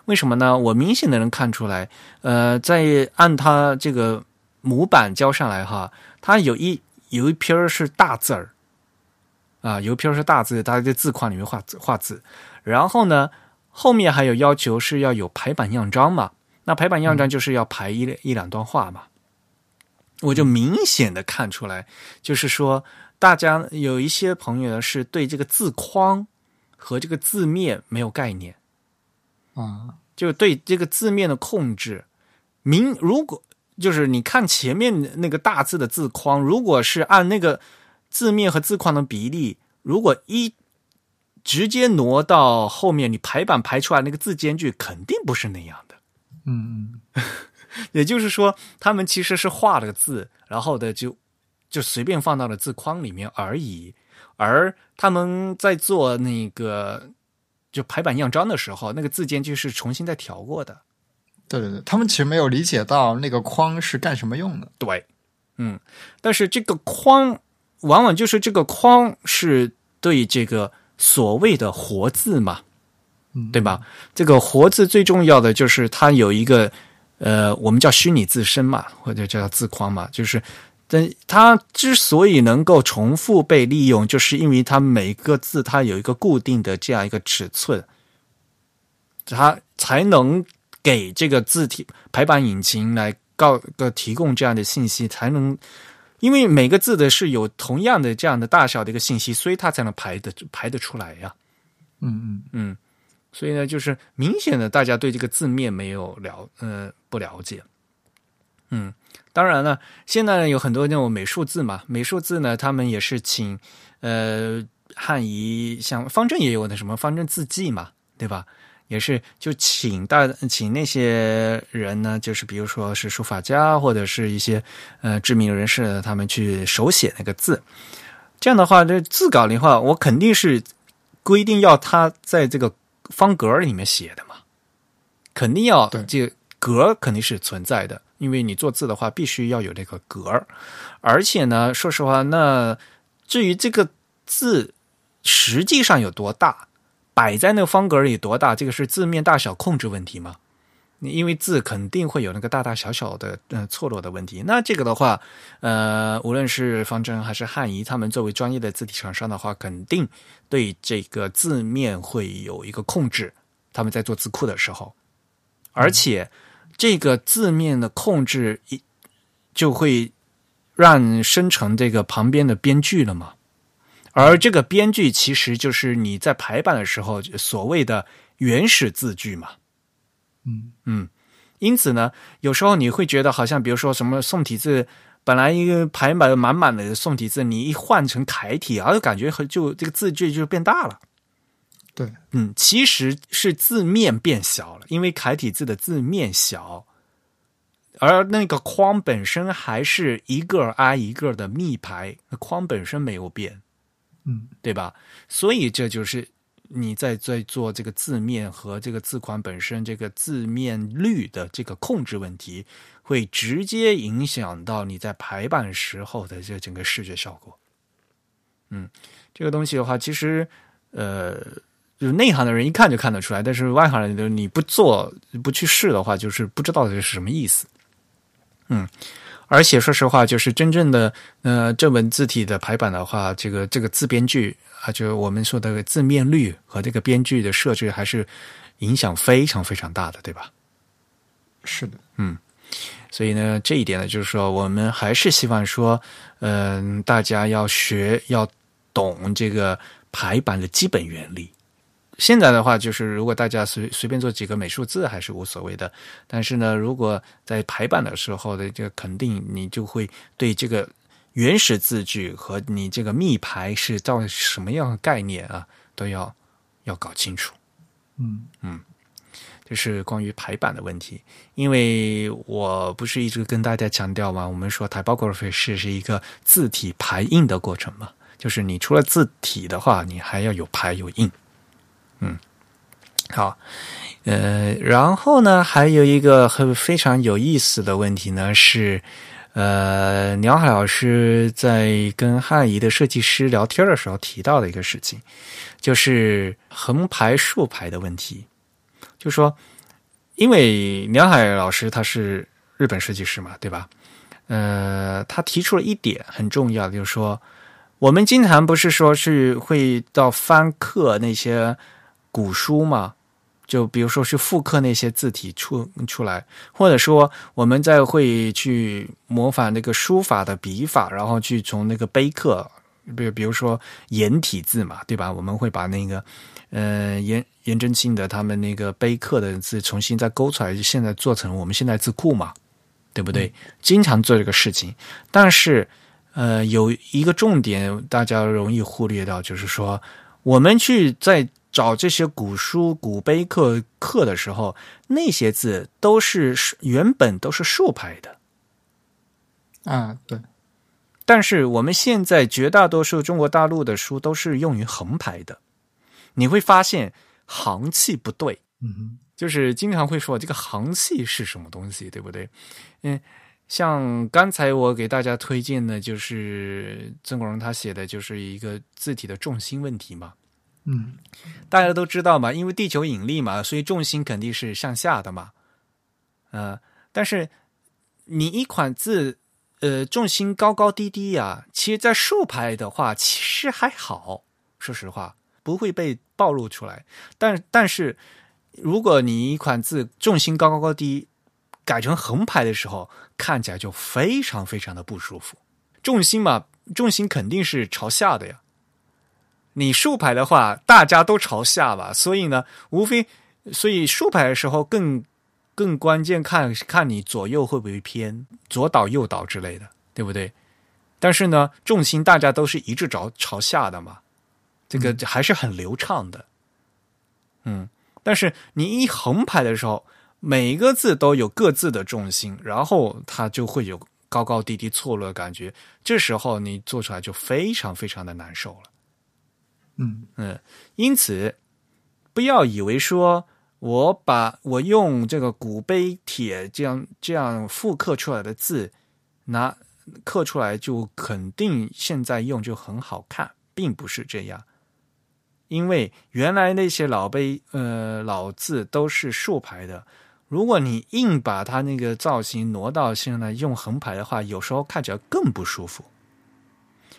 为什么呢？我明显的能看出来，呃，在按他这个模板交上来哈，他有一有一篇是大字儿啊，有一篇是大字，他在字框里面画字画字，然后呢，后面还有要求是要有排版样章嘛，那排版样章就是要排一一两段话嘛。我就明显的看出来，就是说，大家有一些朋友呢，是对这个字框和这个字面没有概念啊，就对这个字面的控制。明如果就是你看前面那个大字的字框，如果是按那个字面和字框的比例，如果一直接挪到后面，你排版排出来那个字间距肯定不是那样的。嗯嗯。也就是说，他们其实是画了个字，然后的就就随便放到了字框里面而已。而他们在做那个就排版样章的时候，那个字间距是重新再调过的。对对对，他们其实没有理解到那个框是干什么用的。对，嗯，但是这个框往往就是这个框是对这个所谓的活字嘛，对吧？这个活字最重要的就是它有一个。呃，我们叫虚拟自身嘛，或者叫字框嘛，就是，但它之所以能够重复被利用，就是因为它每个字它有一个固定的这样一个尺寸，它才能给这个字体排版引擎来告个提供这样的信息，才能，因为每个字的是有同样的这样的大小的一个信息，所以它才能排的排得出来呀。嗯嗯嗯。所以呢，就是明显的，大家对这个字面没有了，呃，不了解。嗯，当然了，现在呢有很多那种美术字嘛，美术字呢，他们也是请呃汉仪，像方正也有那什么方正字迹嘛，对吧？也是就请大请那些人呢，就是比如说是书法家或者是一些呃知名人士，他们去手写那个字。这样的话，这字稿的话，我肯定是规定要他在这个。方格里面写的嘛，肯定要这格肯定是存在的，因为你做字的话，必须要有这个格而且呢，说实话，那至于这个字实际上有多大，摆在那个方格里多大，这个是字面大小控制问题吗？因为字肯定会有那个大大小小的呃错落的问题。那这个的话，呃，无论是方正还是汉仪，他们作为专业的字体厂商的话，肯定对这个字面会有一个控制。他们在做字库的时候，而且这个字面的控制一就会让生成这个旁边的边距了嘛。而这个编剧其实就是你在排版的时候所谓的原始字句嘛。嗯嗯，因此呢，有时候你会觉得好像，比如说什么宋体字，本来一个排满满满的宋体字，你一换成楷体，而感觉和就这个字距就变大了。对，嗯，其实是字面变小了，因为楷体字的字面小，而那个框本身还是一个挨一个的密排，那框本身没有变，嗯，对吧？所以这就是。你在在做这个字面和这个字款本身这个字面率的这个控制问题，会直接影响到你在排版时候的这整个视觉效果。嗯，这个东西的话，其实呃，就是内行的人一看就看得出来，但是外行人你不做不去试的话，就是不知道这是什么意思。嗯，而且说实话，就是真正的呃正文字体的排版的话，这个这个字边距。啊，就我们说的字面率和这个编剧的设置，还是影响非常非常大的，对吧？是的，嗯，所以呢，这一点呢，就是说，我们还是希望说，嗯，大家要学，要懂这个排版的基本原理。现在的话，就是如果大家随随便做几个美术字，还是无所谓的。但是呢，如果在排版的时候的这个，肯定你就会对这个。原始字句和你这个密排是到什么样的概念啊，都要要搞清楚。嗯嗯，就是关于排版的问题。因为我不是一直跟大家强调嘛，我们说 typography 是是一个字体排印的过程嘛，就是你除了字体的话，你还要有排有印。嗯，好，呃，然后呢，还有一个很非常有意思的问题呢是。呃，鸟海老师在跟汉仪的设计师聊天的时候提到的一个事情，就是横排竖排的问题。就说，因为鸟海老师他是日本设计师嘛，对吧？呃，他提出了一点很重要的，就是说，我们经常不是说是会到翻刻那些古书嘛？就比如说是复刻那些字体出出来，或者说我们在会去模仿那个书法的笔法，然后去从那个碑刻，比比如说颜体字嘛，对吧？我们会把那个呃颜颜真卿的他们那个碑刻的字重新再勾出来，现在做成我们现在字库嘛，对不对？经常做这个事情，但是呃有一个重点大家容易忽略到，就是说我们去在。找这些古书、古碑刻刻的时候，那些字都是原本都是竖排的。啊，对。但是我们现在绝大多数中国大陆的书都是用于横排的，你会发现行气不对。嗯哼，就是经常会说这个行气是什么东西，对不对？嗯，像刚才我给大家推荐的，就是曾国荣他写的就是一个字体的重心问题嘛。嗯，大家都知道嘛，因为地球引力嘛，所以重心肯定是向下的嘛。呃，但是你一款字，呃，重心高高低低呀，其实，在竖排的话，其实还好，说实话，不会被暴露出来。但但是，如果你一款字重心高高高低，改成横排的时候，看起来就非常非常的不舒服。重心嘛，重心肯定是朝下的呀。你竖排的话，大家都朝下吧，所以呢，无非所以竖排的时候更更关键看看你左右会不会偏左倒右倒之类的，对不对？但是呢，重心大家都是一致朝朝下的嘛，这个还是很流畅的。嗯，但是你一横排的时候，每一个字都有各自的重心，然后它就会有高高低低错落的感觉，这时候你做出来就非常非常的难受了。嗯嗯，因此不要以为说我把我用这个古碑帖这样这样复刻出来的字拿刻出来就肯定现在用就很好看，并不是这样。因为原来那些老碑呃老字都是竖排的，如果你硬把它那个造型挪到现在用横排的话，有时候看起来更不舒服。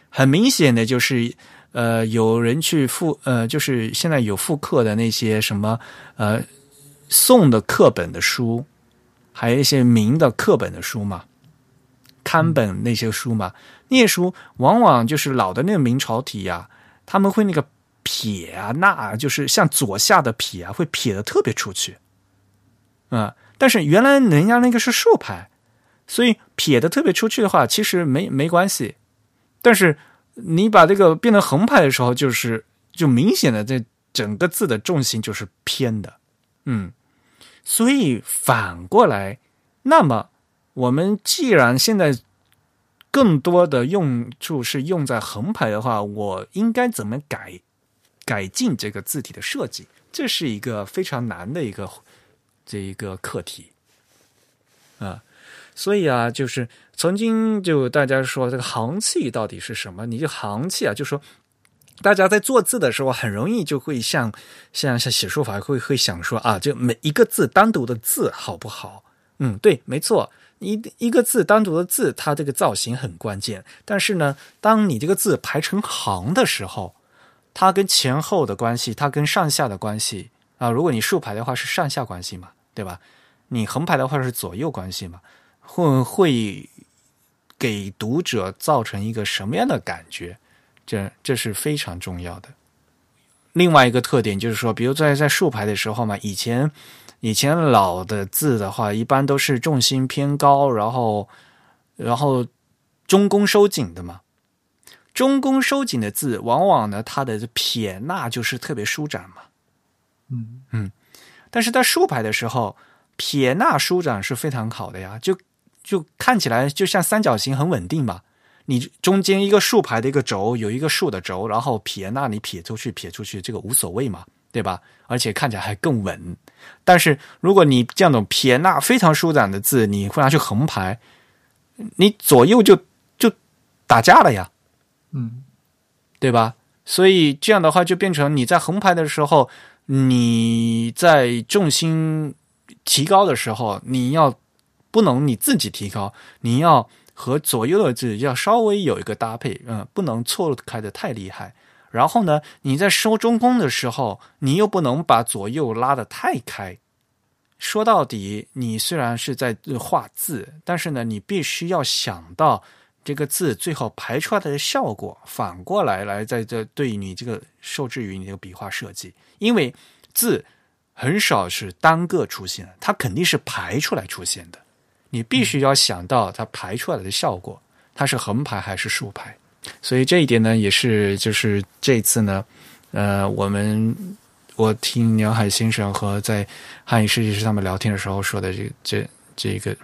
很明显的就是。呃，有人去复呃，就是现在有复刻的那些什么呃宋的课本的书，还有一些明的课本的书嘛，刊本那些书嘛，那些书往往就是老的那个明朝体呀，他们会那个撇啊，那就是像左下的撇啊，会撇的特别出去，啊，但是原来人家那个是竖排，所以撇的特别出去的话，其实没没关系，但是。你把这个变成横排的时候，就是就明显的这整个字的重心就是偏的，嗯，所以反过来，那么我们既然现在更多的用处是用在横排的话，我应该怎么改改进这个字体的设计？这是一个非常难的一个这一个课题啊。所以啊，就是曾经就大家说这个行气到底是什么？你就行气啊，就说大家在做字的时候，很容易就会像像像写书法会会想说啊，就每一个字单独的字好不好？嗯，对，没错，一一个字单独的字，它这个造型很关键。但是呢，当你这个字排成行的时候，它跟前后的关系，它跟上下的关系啊，如果你竖排的话是上下关系嘛，对吧？你横排的话是左右关系嘛？会会给读者造成一个什么样的感觉？这这是非常重要的。另外一个特点就是说，比如在在竖排的时候嘛，以前以前老的字的话，一般都是重心偏高，然后然后中宫收紧的嘛。中宫收紧的字，往往呢，它的撇捺就是特别舒展嘛。嗯嗯，但是在竖排的时候，撇捺舒展是非常好的呀，就就看起来就像三角形很稳定嘛。你中间一个竖排的一个轴，有一个竖的轴，然后撇捺你撇出去，撇出去，这个无所谓嘛，对吧？而且看起来还更稳。但是如果你这样种撇捺非常舒展的字，你会拿去横排，你左右就就打架了呀，嗯，对吧？所以这样的话就变成你在横排的时候，你在重心提高的时候，你要不能你自己提高，你要。和左右的字要稍微有一个搭配，嗯，不能错开的太厉害。然后呢，你在收中空的时候，你又不能把左右拉得太开。说到底，你虽然是在画字，但是呢，你必须要想到这个字最后排出来的效果，反过来来在这对你这个受制于你这个笔画设计，因为字很少是单个出现，它肯定是排出来出现的。你必须要想到它排出来的效果，它是横排还是竖排，所以这一点呢，也是就是这次呢，呃，我们我听梁海先生和在汉语设计师他们聊天的时候说的这这这个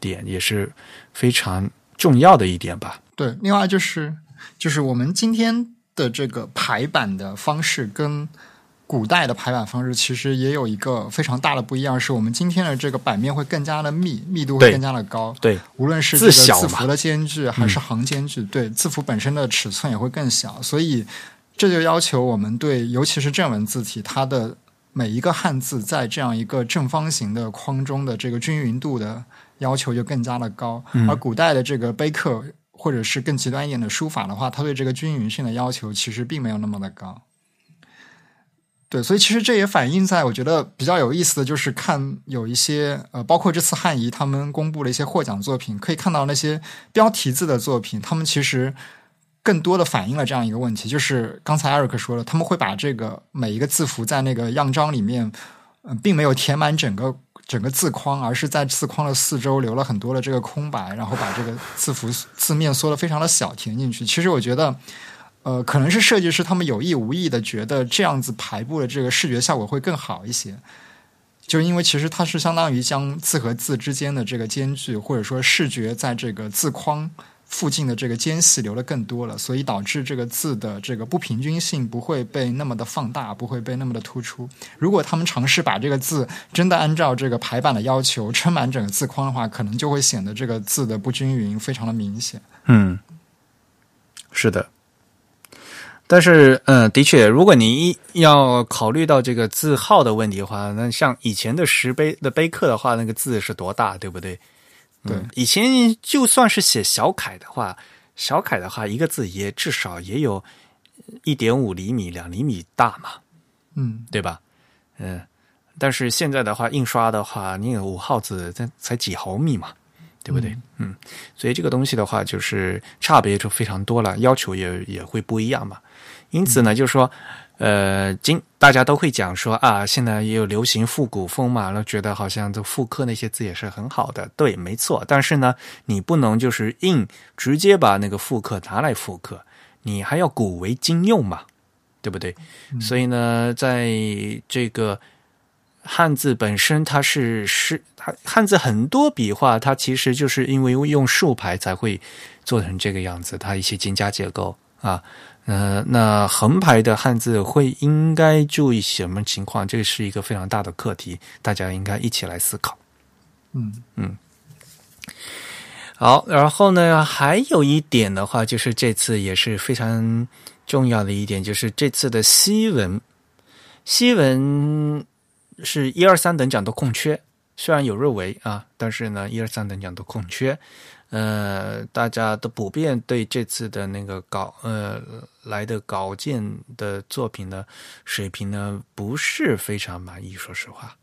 点，也是非常重要的一点吧。对，另外就是就是我们今天的这个排版的方式跟。古代的排版方式其实也有一个非常大的不一样，是我们今天的这个版面会更加的密，密度会更加的高。对，无论是这个字符的间距还是行间距，对字符本身的尺寸也会更小。所以这就要求我们对，尤其是正文字体，它的每一个汉字在这样一个正方形的框中的这个均匀度的要求就更加的高。而古代的这个碑刻或者是更极端一点的书法的话，它对这个均匀性的要求其实并没有那么的高。对，所以其实这也反映在我觉得比较有意思的就是看有一些呃，包括这次汉仪他们公布了一些获奖作品，可以看到那些标题字的作品，他们其实更多的反映了这样一个问题，就是刚才艾瑞克说了，他们会把这个每一个字符在那个样章里面，嗯，并没有填满整个整个字框，而是在字框的四周留了很多的这个空白，然后把这个字符 字面缩的非常的小填进去。其实我觉得。呃，可能是设计师他们有意无意的觉得这样子排布的这个视觉效果会更好一些，就因为其实它是相当于将字和字之间的这个间距，或者说视觉在这个字框附近的这个间隙留的更多了，所以导致这个字的这个不平均性不会被那么的放大，不会被那么的突出。如果他们尝试把这个字真的按照这个排版的要求撑满整个字框的话，可能就会显得这个字的不均匀非常的明显。嗯，是的。但是，嗯，的确，如果你要考虑到这个字号的问题的话，那像以前的石碑的碑刻的话，那个字是多大，对不对？对，以前就算是写小楷的话，小楷的话，一个字也至少也有一点五厘米、两厘米大嘛，嗯，对吧？嗯，但是现在的话，印刷的话，你有五号字，才才几毫米嘛。对不对？嗯，所以这个东西的话，就是差别就非常多了，要求也也会不一样嘛。因此呢，就是说，呃，今大家都会讲说啊，现在也有流行复古风嘛，然后觉得好像这复刻那些字也是很好的，对，没错。但是呢，你不能就是硬直接把那个复刻拿来复刻，你还要古为今用嘛，对不对？所以呢，在这个。汉字本身它是是它汉字很多笔画，它其实就是因为用竖排才会做成这个样子，它一些金加结构啊，呃，那横排的汉字会应该注意什么情况？这是一个非常大的课题，大家应该一起来思考。嗯嗯，好，然后呢，还有一点的话，就是这次也是非常重要的一点，就是这次的西文，西文。是一二三等奖都空缺，虽然有入围啊，但是呢，一二三等奖都空缺。呃，大家都普遍对这次的那个稿呃来的稿件的作品的水平呢，不是非常满意。说实话，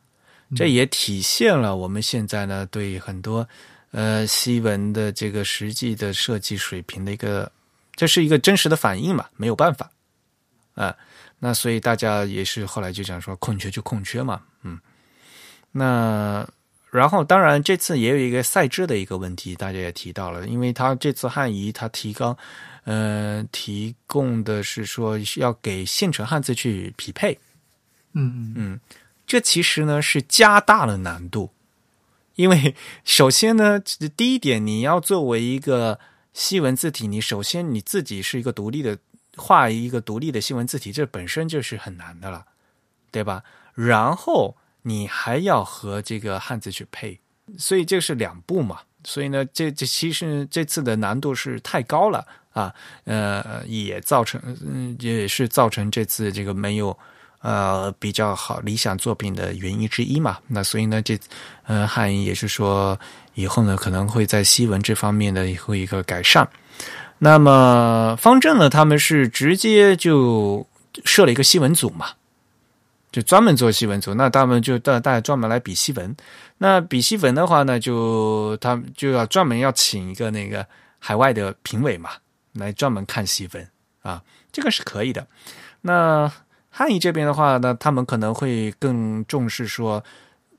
这也体现了我们现在呢对很多呃西文的这个实际的设计水平的一个，这是一个真实的反应嘛，没有办法啊。那所以大家也是后来就讲说空缺就空缺嘛，嗯，那然后当然这次也有一个赛制的一个问题，大家也提到了，因为他这次汉仪他提高，呃，提供的是说要给现成汉字去匹配，嗯嗯，这其实呢是加大了难度，因为首先呢，第一点你要作为一个西文字体，你首先你自己是一个独立的画一个独立的西文字体，这本身就是很难的了，对吧？然后你还要和这个汉字去配，所以这是两步嘛。所以呢，这这其实这次的难度是太高了啊，呃，也造成嗯也是造成这次这个没有。呃，比较好理想作品的原因之一嘛。那所以呢，这呃汉语也是说，以后呢可能会在西文这方面的会一个改善。那么方正呢，他们是直接就设了一个西文组嘛，就专门做西文组。那他们就大大家专门来比西文。那比西文的话呢，就他们就要专门要请一个那个海外的评委嘛，来专门看西文啊，这个是可以的。那。汉译这边的话呢，他们可能会更重视说，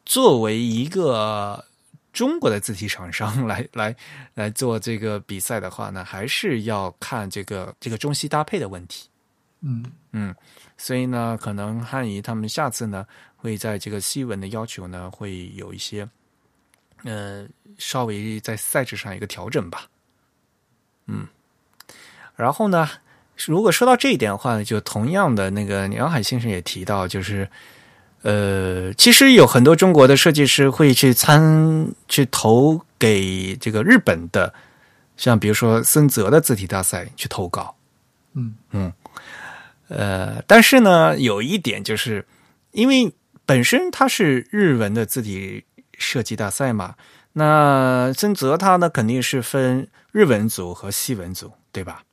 作为一个中国的字体厂商来 来来做这个比赛的话呢，还是要看这个这个中西搭配的问题。嗯嗯，所以呢，可能汉仪他们下次呢会在这个西文的要求呢会有一些，呃，稍微在赛制上一个调整吧。嗯，然后呢？如果说到这一点的话，就同样的那个梁海先生也提到，就是呃，其实有很多中国的设计师会去参去投给这个日本的，像比如说森泽的字体大赛去投稿，嗯嗯，呃，但是呢，有一点就是，因为本身它是日文的字体设计大赛嘛，那森泽他呢肯定是分日文组和西文组，对吧？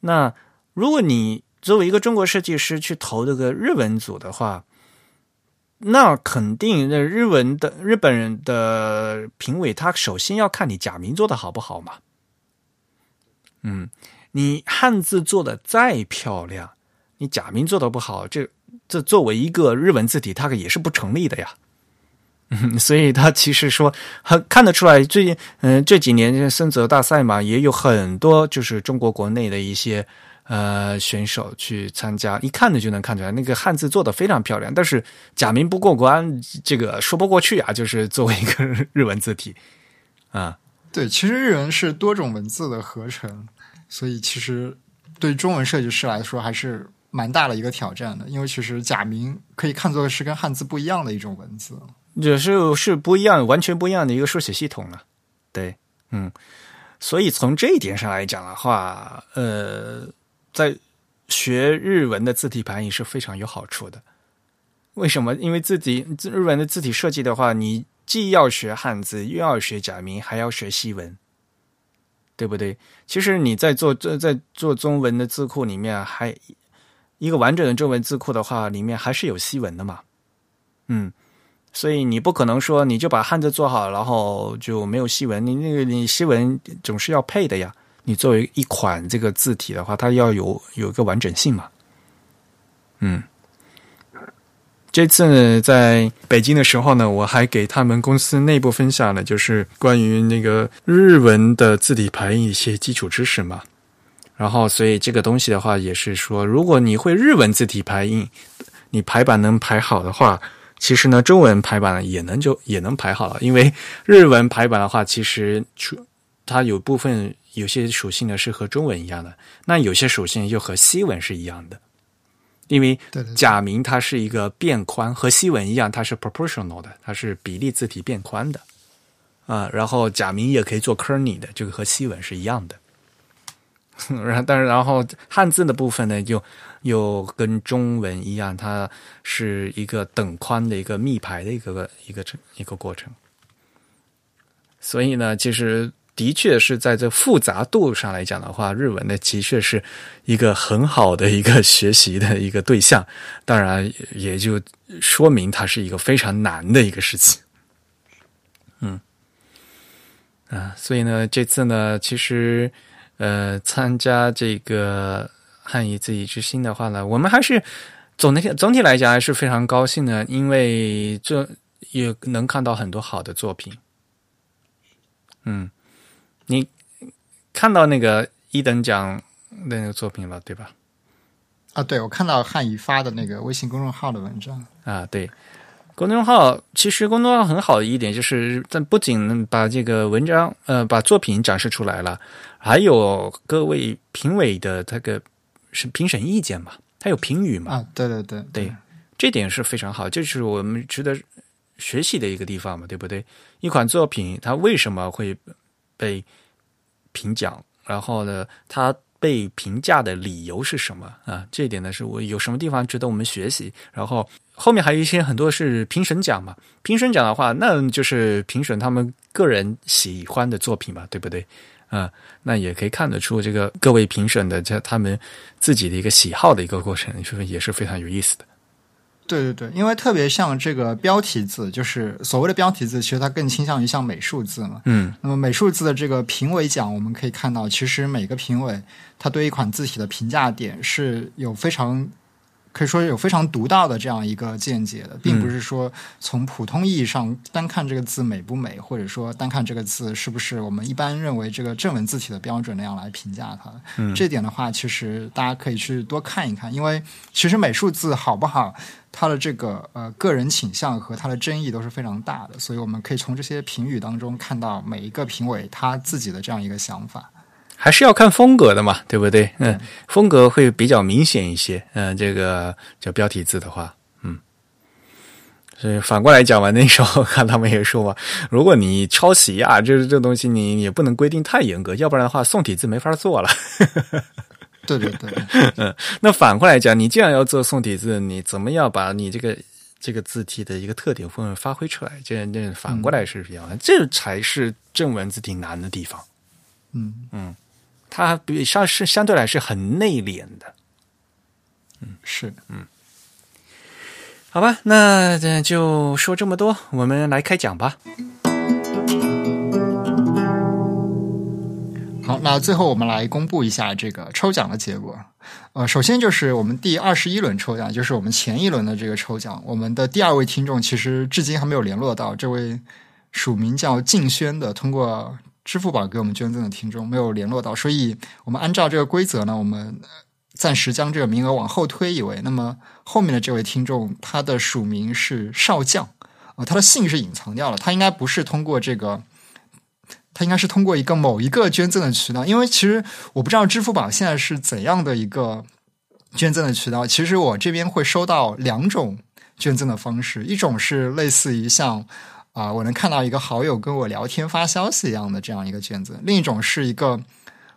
那如果你作为一个中国设计师去投这个日文组的话，那肯定那日文的日本人的评委，他首先要看你假名做的好不好嘛。嗯，你汉字做的再漂亮，你假名做的不好，这这作为一个日文字体，它也是不成立的呀。嗯，所以他其实说，很看得出来，最近嗯这几年深泽大赛嘛，也有很多就是中国国内的一些。呃，选手去参加，一看呢就能看出来，那个汉字做的非常漂亮，但是假名不过关，这个说不过去啊。就是作为一个日文字体啊，对，其实日文是多种文字的合成，所以其实对中文设计师来说还是蛮大的一个挑战的，因为其实假名可以看作是跟汉字不一样的一种文字，也是是不一样，完全不一样的一个书写系统了。对，嗯，所以从这一点上来讲的话，呃。在学日文的字体排印是非常有好处的。为什么？因为字体日文的字体设计的话，你既要学汉字，又要学假名，还要学西文，对不对？其实你在做在在做中文的字库里面，还一个完整的中文字库的话，里面还是有西文的嘛？嗯，所以你不可能说你就把汉字做好，然后就没有西文。你那个你西文总是要配的呀。你作为一款这个字体的话，它要有有一个完整性嘛？嗯，这次呢，在北京的时候呢，我还给他们公司内部分享了，就是关于那个日文的字体排印一些基础知识嘛。然后，所以这个东西的话，也是说，如果你会日文字体排印，你排版能排好的话，其实呢，中文排版也能就也能排好了。因为日文排版的话，其实它有部分。有些属性呢是和中文一样的，那有些属性又和西文是一样的，因为假名它是一个变宽，和西文一样，它是 proportional 的，它是比例字体变宽的啊。然后假名也可以做 kerning 的，这个和西文是一样的。然后，但是然后汉字的部分呢，就又跟中文一样，它是一个等宽的一个密排的一个一个一个过程。所以呢，其实。的确是在这复杂度上来讲的话，日文呢的确是一个很好的一个学习的一个对象。当然，也就说明它是一个非常难的一个事情。嗯，啊，所以呢，这次呢，其实呃，参加这个汉语自己之星的话呢，我们还是总的总体来讲还是非常高兴的，因为这也能看到很多好的作品。嗯。你看到那个一等奖的那个作品了，对吧？啊，对，我看到汉语发的那个微信公众号的文章啊，对，公众号其实公众号很好的一点就是，但不仅把这个文章呃把作品展示出来了，还有各位评委的这个是评审意见嘛，还有评语嘛，啊，对对对对，这点是非常好，这是我们值得学习的一个地方嘛，对不对？一款作品它为什么会被评奖，然后呢，它被评价的理由是什么啊？这一点呢，是我有什么地方值得我们学习？然后后面还有一些很多是评审奖嘛，评审奖的话，那就是评审他们个人喜欢的作品嘛，对不对？啊，那也可以看得出这个各位评审的这他们自己的一个喜好的一个过程，是不是也是非常有意思的？对对对，因为特别像这个标题字，就是所谓的标题字，其实它更倾向于像美术字嘛。嗯那么美术字的这个评委奖，我们可以看到，其实每个评委他对一款字体的评价点是有非常可以说有非常独到的这样一个见解的，并不是说从普通意义上单看这个字美不美，或者说单看这个字是不是我们一般认为这个正文字体的标准那样来评价它。嗯这点的话，其实大家可以去多看一看，因为其实美术字好不好，它的这个呃个人倾向和它的争议都是非常大的，所以我们可以从这些评语当中看到每一个评委他自己的这样一个想法。还是要看风格的嘛，对不对？嗯，风格会比较明显一些。嗯、这个叫标题字的话，嗯，所以反过来讲嘛，那时候看他们也说嘛，如果你抄袭啊，这这东西你也不能规定太严格，要不然的话宋体字没法做了。对 对对，嗯，那反过来讲，你既然要做宋体字，你怎么样把你这个这个字体的一个特点部分发挥出来？这这反过来是比较难，这才是正文字体难的地方。嗯嗯，它比相是相对来是很内敛的。嗯是。嗯好吧，那这就说这么多，我们来开讲吧。好，那最后我们来公布一下这个抽奖的结果。呃，首先就是我们第二十一轮抽奖，就是我们前一轮的这个抽奖，我们的第二位听众其实至今还没有联络到，这位署名叫静轩的，通过支付宝给我们捐赠的听众没有联络到，所以我们按照这个规则呢，我们暂时将这个名额往后推一位。那么后面的这位听众，他的署名是少将，呃，他的姓是隐藏掉了，他应该不是通过这个。他应该是通过一个某一个捐赠的渠道，因为其实我不知道支付宝现在是怎样的一个捐赠的渠道。其实我这边会收到两种捐赠的方式，一种是类似于像啊、我能看到一个好友跟我聊天发消息一样的这样一个卷子，另一种是一个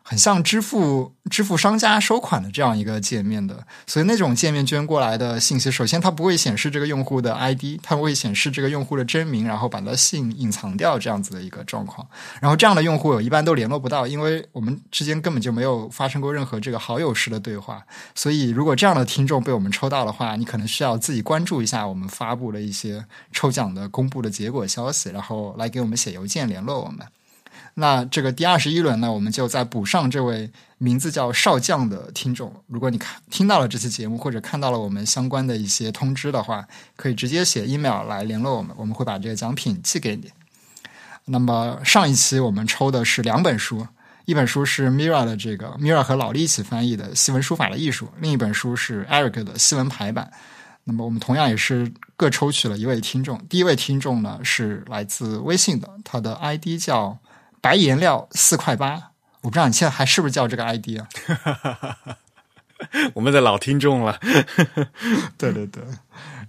很像支付支付商家收款的这样一个界面的。所以那种界面捐过来的信息，首先它不会显示这个用户的 ID，它会显示这个用户的真名，然后把他的姓隐藏掉这样子的一个状况。然后这样的用户有一般都联络不到，因为我们之间根本就没有发生过任何这个好友式的对话。所以如果这样的听众被我们抽到的话，你可能需要自己关注一下我们发布的一些抽奖的公布的结果消息，然后来给我们写邮件联络我们。那这个第二十一轮呢，我们就再补上这位名字叫少将的听众。如果你看听到了这期节目，或者看到了我们相关的一些通知的话，可以直接写 email 来联络我们，我们会把这个奖品寄给你。那么上一期我们抽的是两本书，一本书是 Mira 的这个 Mira 和老李一起翻译的《西文书法的艺术》，另一本书是 Eric 的《西文排版》。那么我们同样也是各抽取了一位听众，第一位听众呢是来自微信的，他的 ID 叫白颜料四块八，我不知道你现在还是不是叫这个 ID 啊？我们的老听众了，对对对。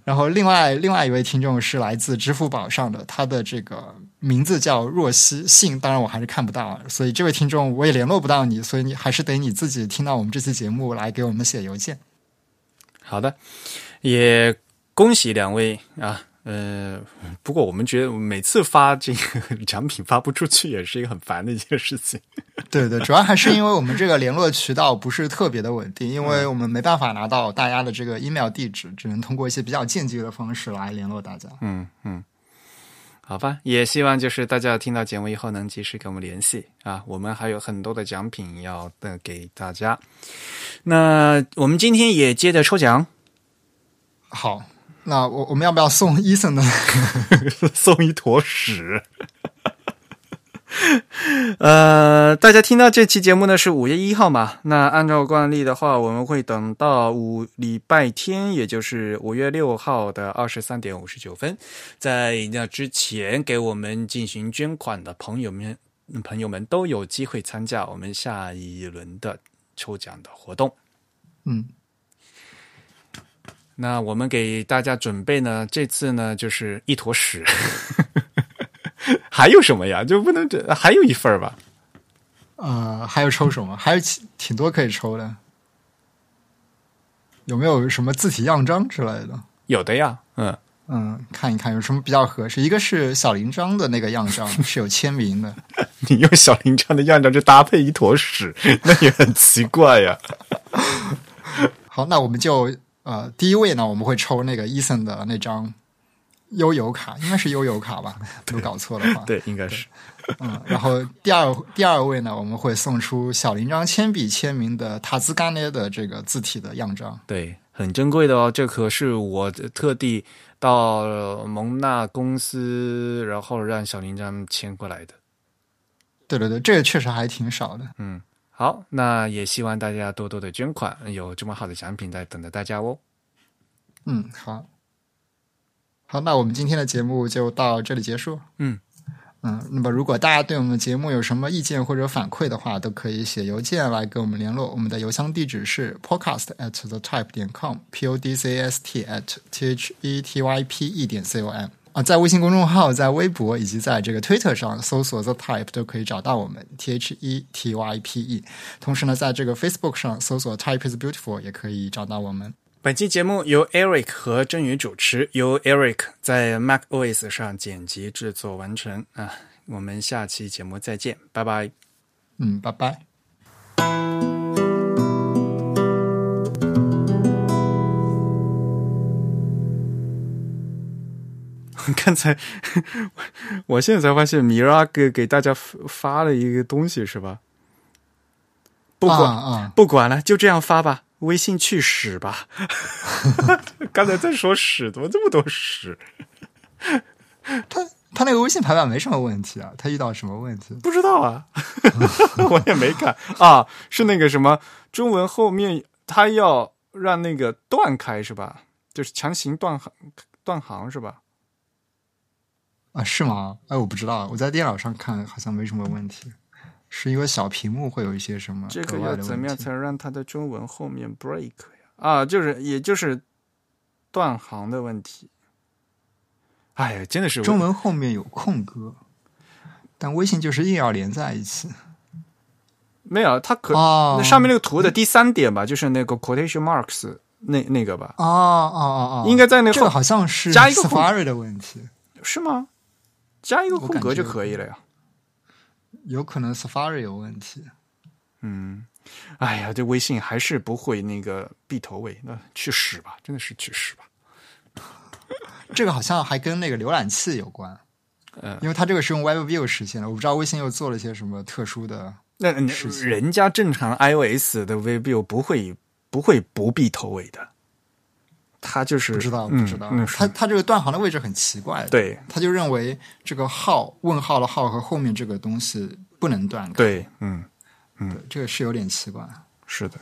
然后另外另外一位听众是来自支付宝上的，他的这个名字叫若曦，姓当然我还是看不到，啊所以这位听众我也联络不到你，所以你还是得你自己听到我们这期节目来给我们写邮件。好的，也恭喜两位啊。呃，不过我们觉得每次发这个 奖品发不出去，也是一个很烦的一件事情。对对，主要还是因为我们这个联络渠道不是特别的稳定，因为我们没办法拿到大家的这个 email 地址，只能通过一些比较间接的方式来联络大家。嗯嗯，好吧，也希望就是大家听到节目以后能及时跟我们联系啊，我们还有很多的奖品要的给大家。那我们今天也接着抽奖，好，那我我们要不要送伊森的？送一坨屎。呃，大家听到这期节目呢是五月一号嘛？那按照惯例的话，我们会等到五礼拜天，也就是五月六号的二十三点五十九分，在那之前给我们进行捐款的朋友们，朋友们都有机会参加我们下一轮的抽奖的活动。嗯，那我们给大家准备呢，这次呢就是一坨屎。还有什么呀？就不能这还有一份儿吧？呃，还有抽什么？还有挺挺多可以抽的。有没有什么字体样章之类的？有的呀，嗯嗯，看一看有什么比较合适。一个是小铃章的那个样章，是有签名的。你用小铃章的样章就搭配一坨屎，那也很奇怪呀。好，那我们就呃，第一位呢，我们会抽那个伊森的那张。悠游卡应该是悠游卡吧？没有搞错的话，对，应该是。嗯，然后第二第二位呢，我们会送出小铃章铅笔签名的塔兹干涅的这个字体的样章，对，很珍贵的哦。这可是我特地到蒙纳公司，然后让小铃章签过来的。对对对，这个确实还挺少的。嗯，好，那也希望大家多多的捐款，有这么好的奖品在等着大家哦。嗯，好。好，那我们今天的节目就到这里结束。嗯嗯，那么如果大家对我们的节目有什么意见或者反馈的话，都可以写邮件来跟我们联络。我们的邮箱地址是 podcast at the type 点 com，p o d c s t at t h e t y p e 点 c o m 啊，在微信公众号、在微博以及在这个 Twitter 上搜索 the type 都可以找到我们 t h e t y p e。同时呢，在这个 Facebook 上搜索 type is beautiful 也可以找到我们。本期节目由 Eric 和振宇主持，由 Eric 在 Mac OS 上剪辑制作完成。啊，我们下期节目再见，拜拜。嗯，拜拜。刚才我现在才发现，米拉给给大家发了一个东西，是吧？不管不管了，就这样发吧。微信去屎吧！刚才在说屎，怎么这么多屎？他他那个微信排版没什么问题啊，他遇到什么问题？不知道啊，我也没看啊。是那个什么中文后面他要让那个断开是吧？就是强行断行断行是吧？啊，是吗？哎，我不知道，我在电脑上看好像没什么问题。是因为小屏幕，会有一些什么？这个要怎么样才能让它的中文后面 break 呀？啊，就是也就是断行的问题。哎呀，真的是中文后面有空格，但微信就是硬要连在一起。没有，它可那上面那个图的第三点吧，就是那个 quotation marks 那那个吧？哦哦哦哦，应该在那这个好像是加一个 Safari 的问题，是吗？加一个空格就可以了呀。有可能 Safari 有问题。嗯，哎呀，这微信还是不会那个闭头位，那去屎吧！真的是去屎吧！这个好像还跟那个浏览器有关，嗯，因为它这个是用 WebView 实现的，我不知道微信又做了些什么特殊的。那人家正常 iOS 的 WebView 不会不会不必头尾的。他就是不知道，不知道。他他这个断行的位置很奇怪，对，他就认为这个号问号的号和后面这个东西不能断开，对，嗯嗯，这个是有点奇怪，是的。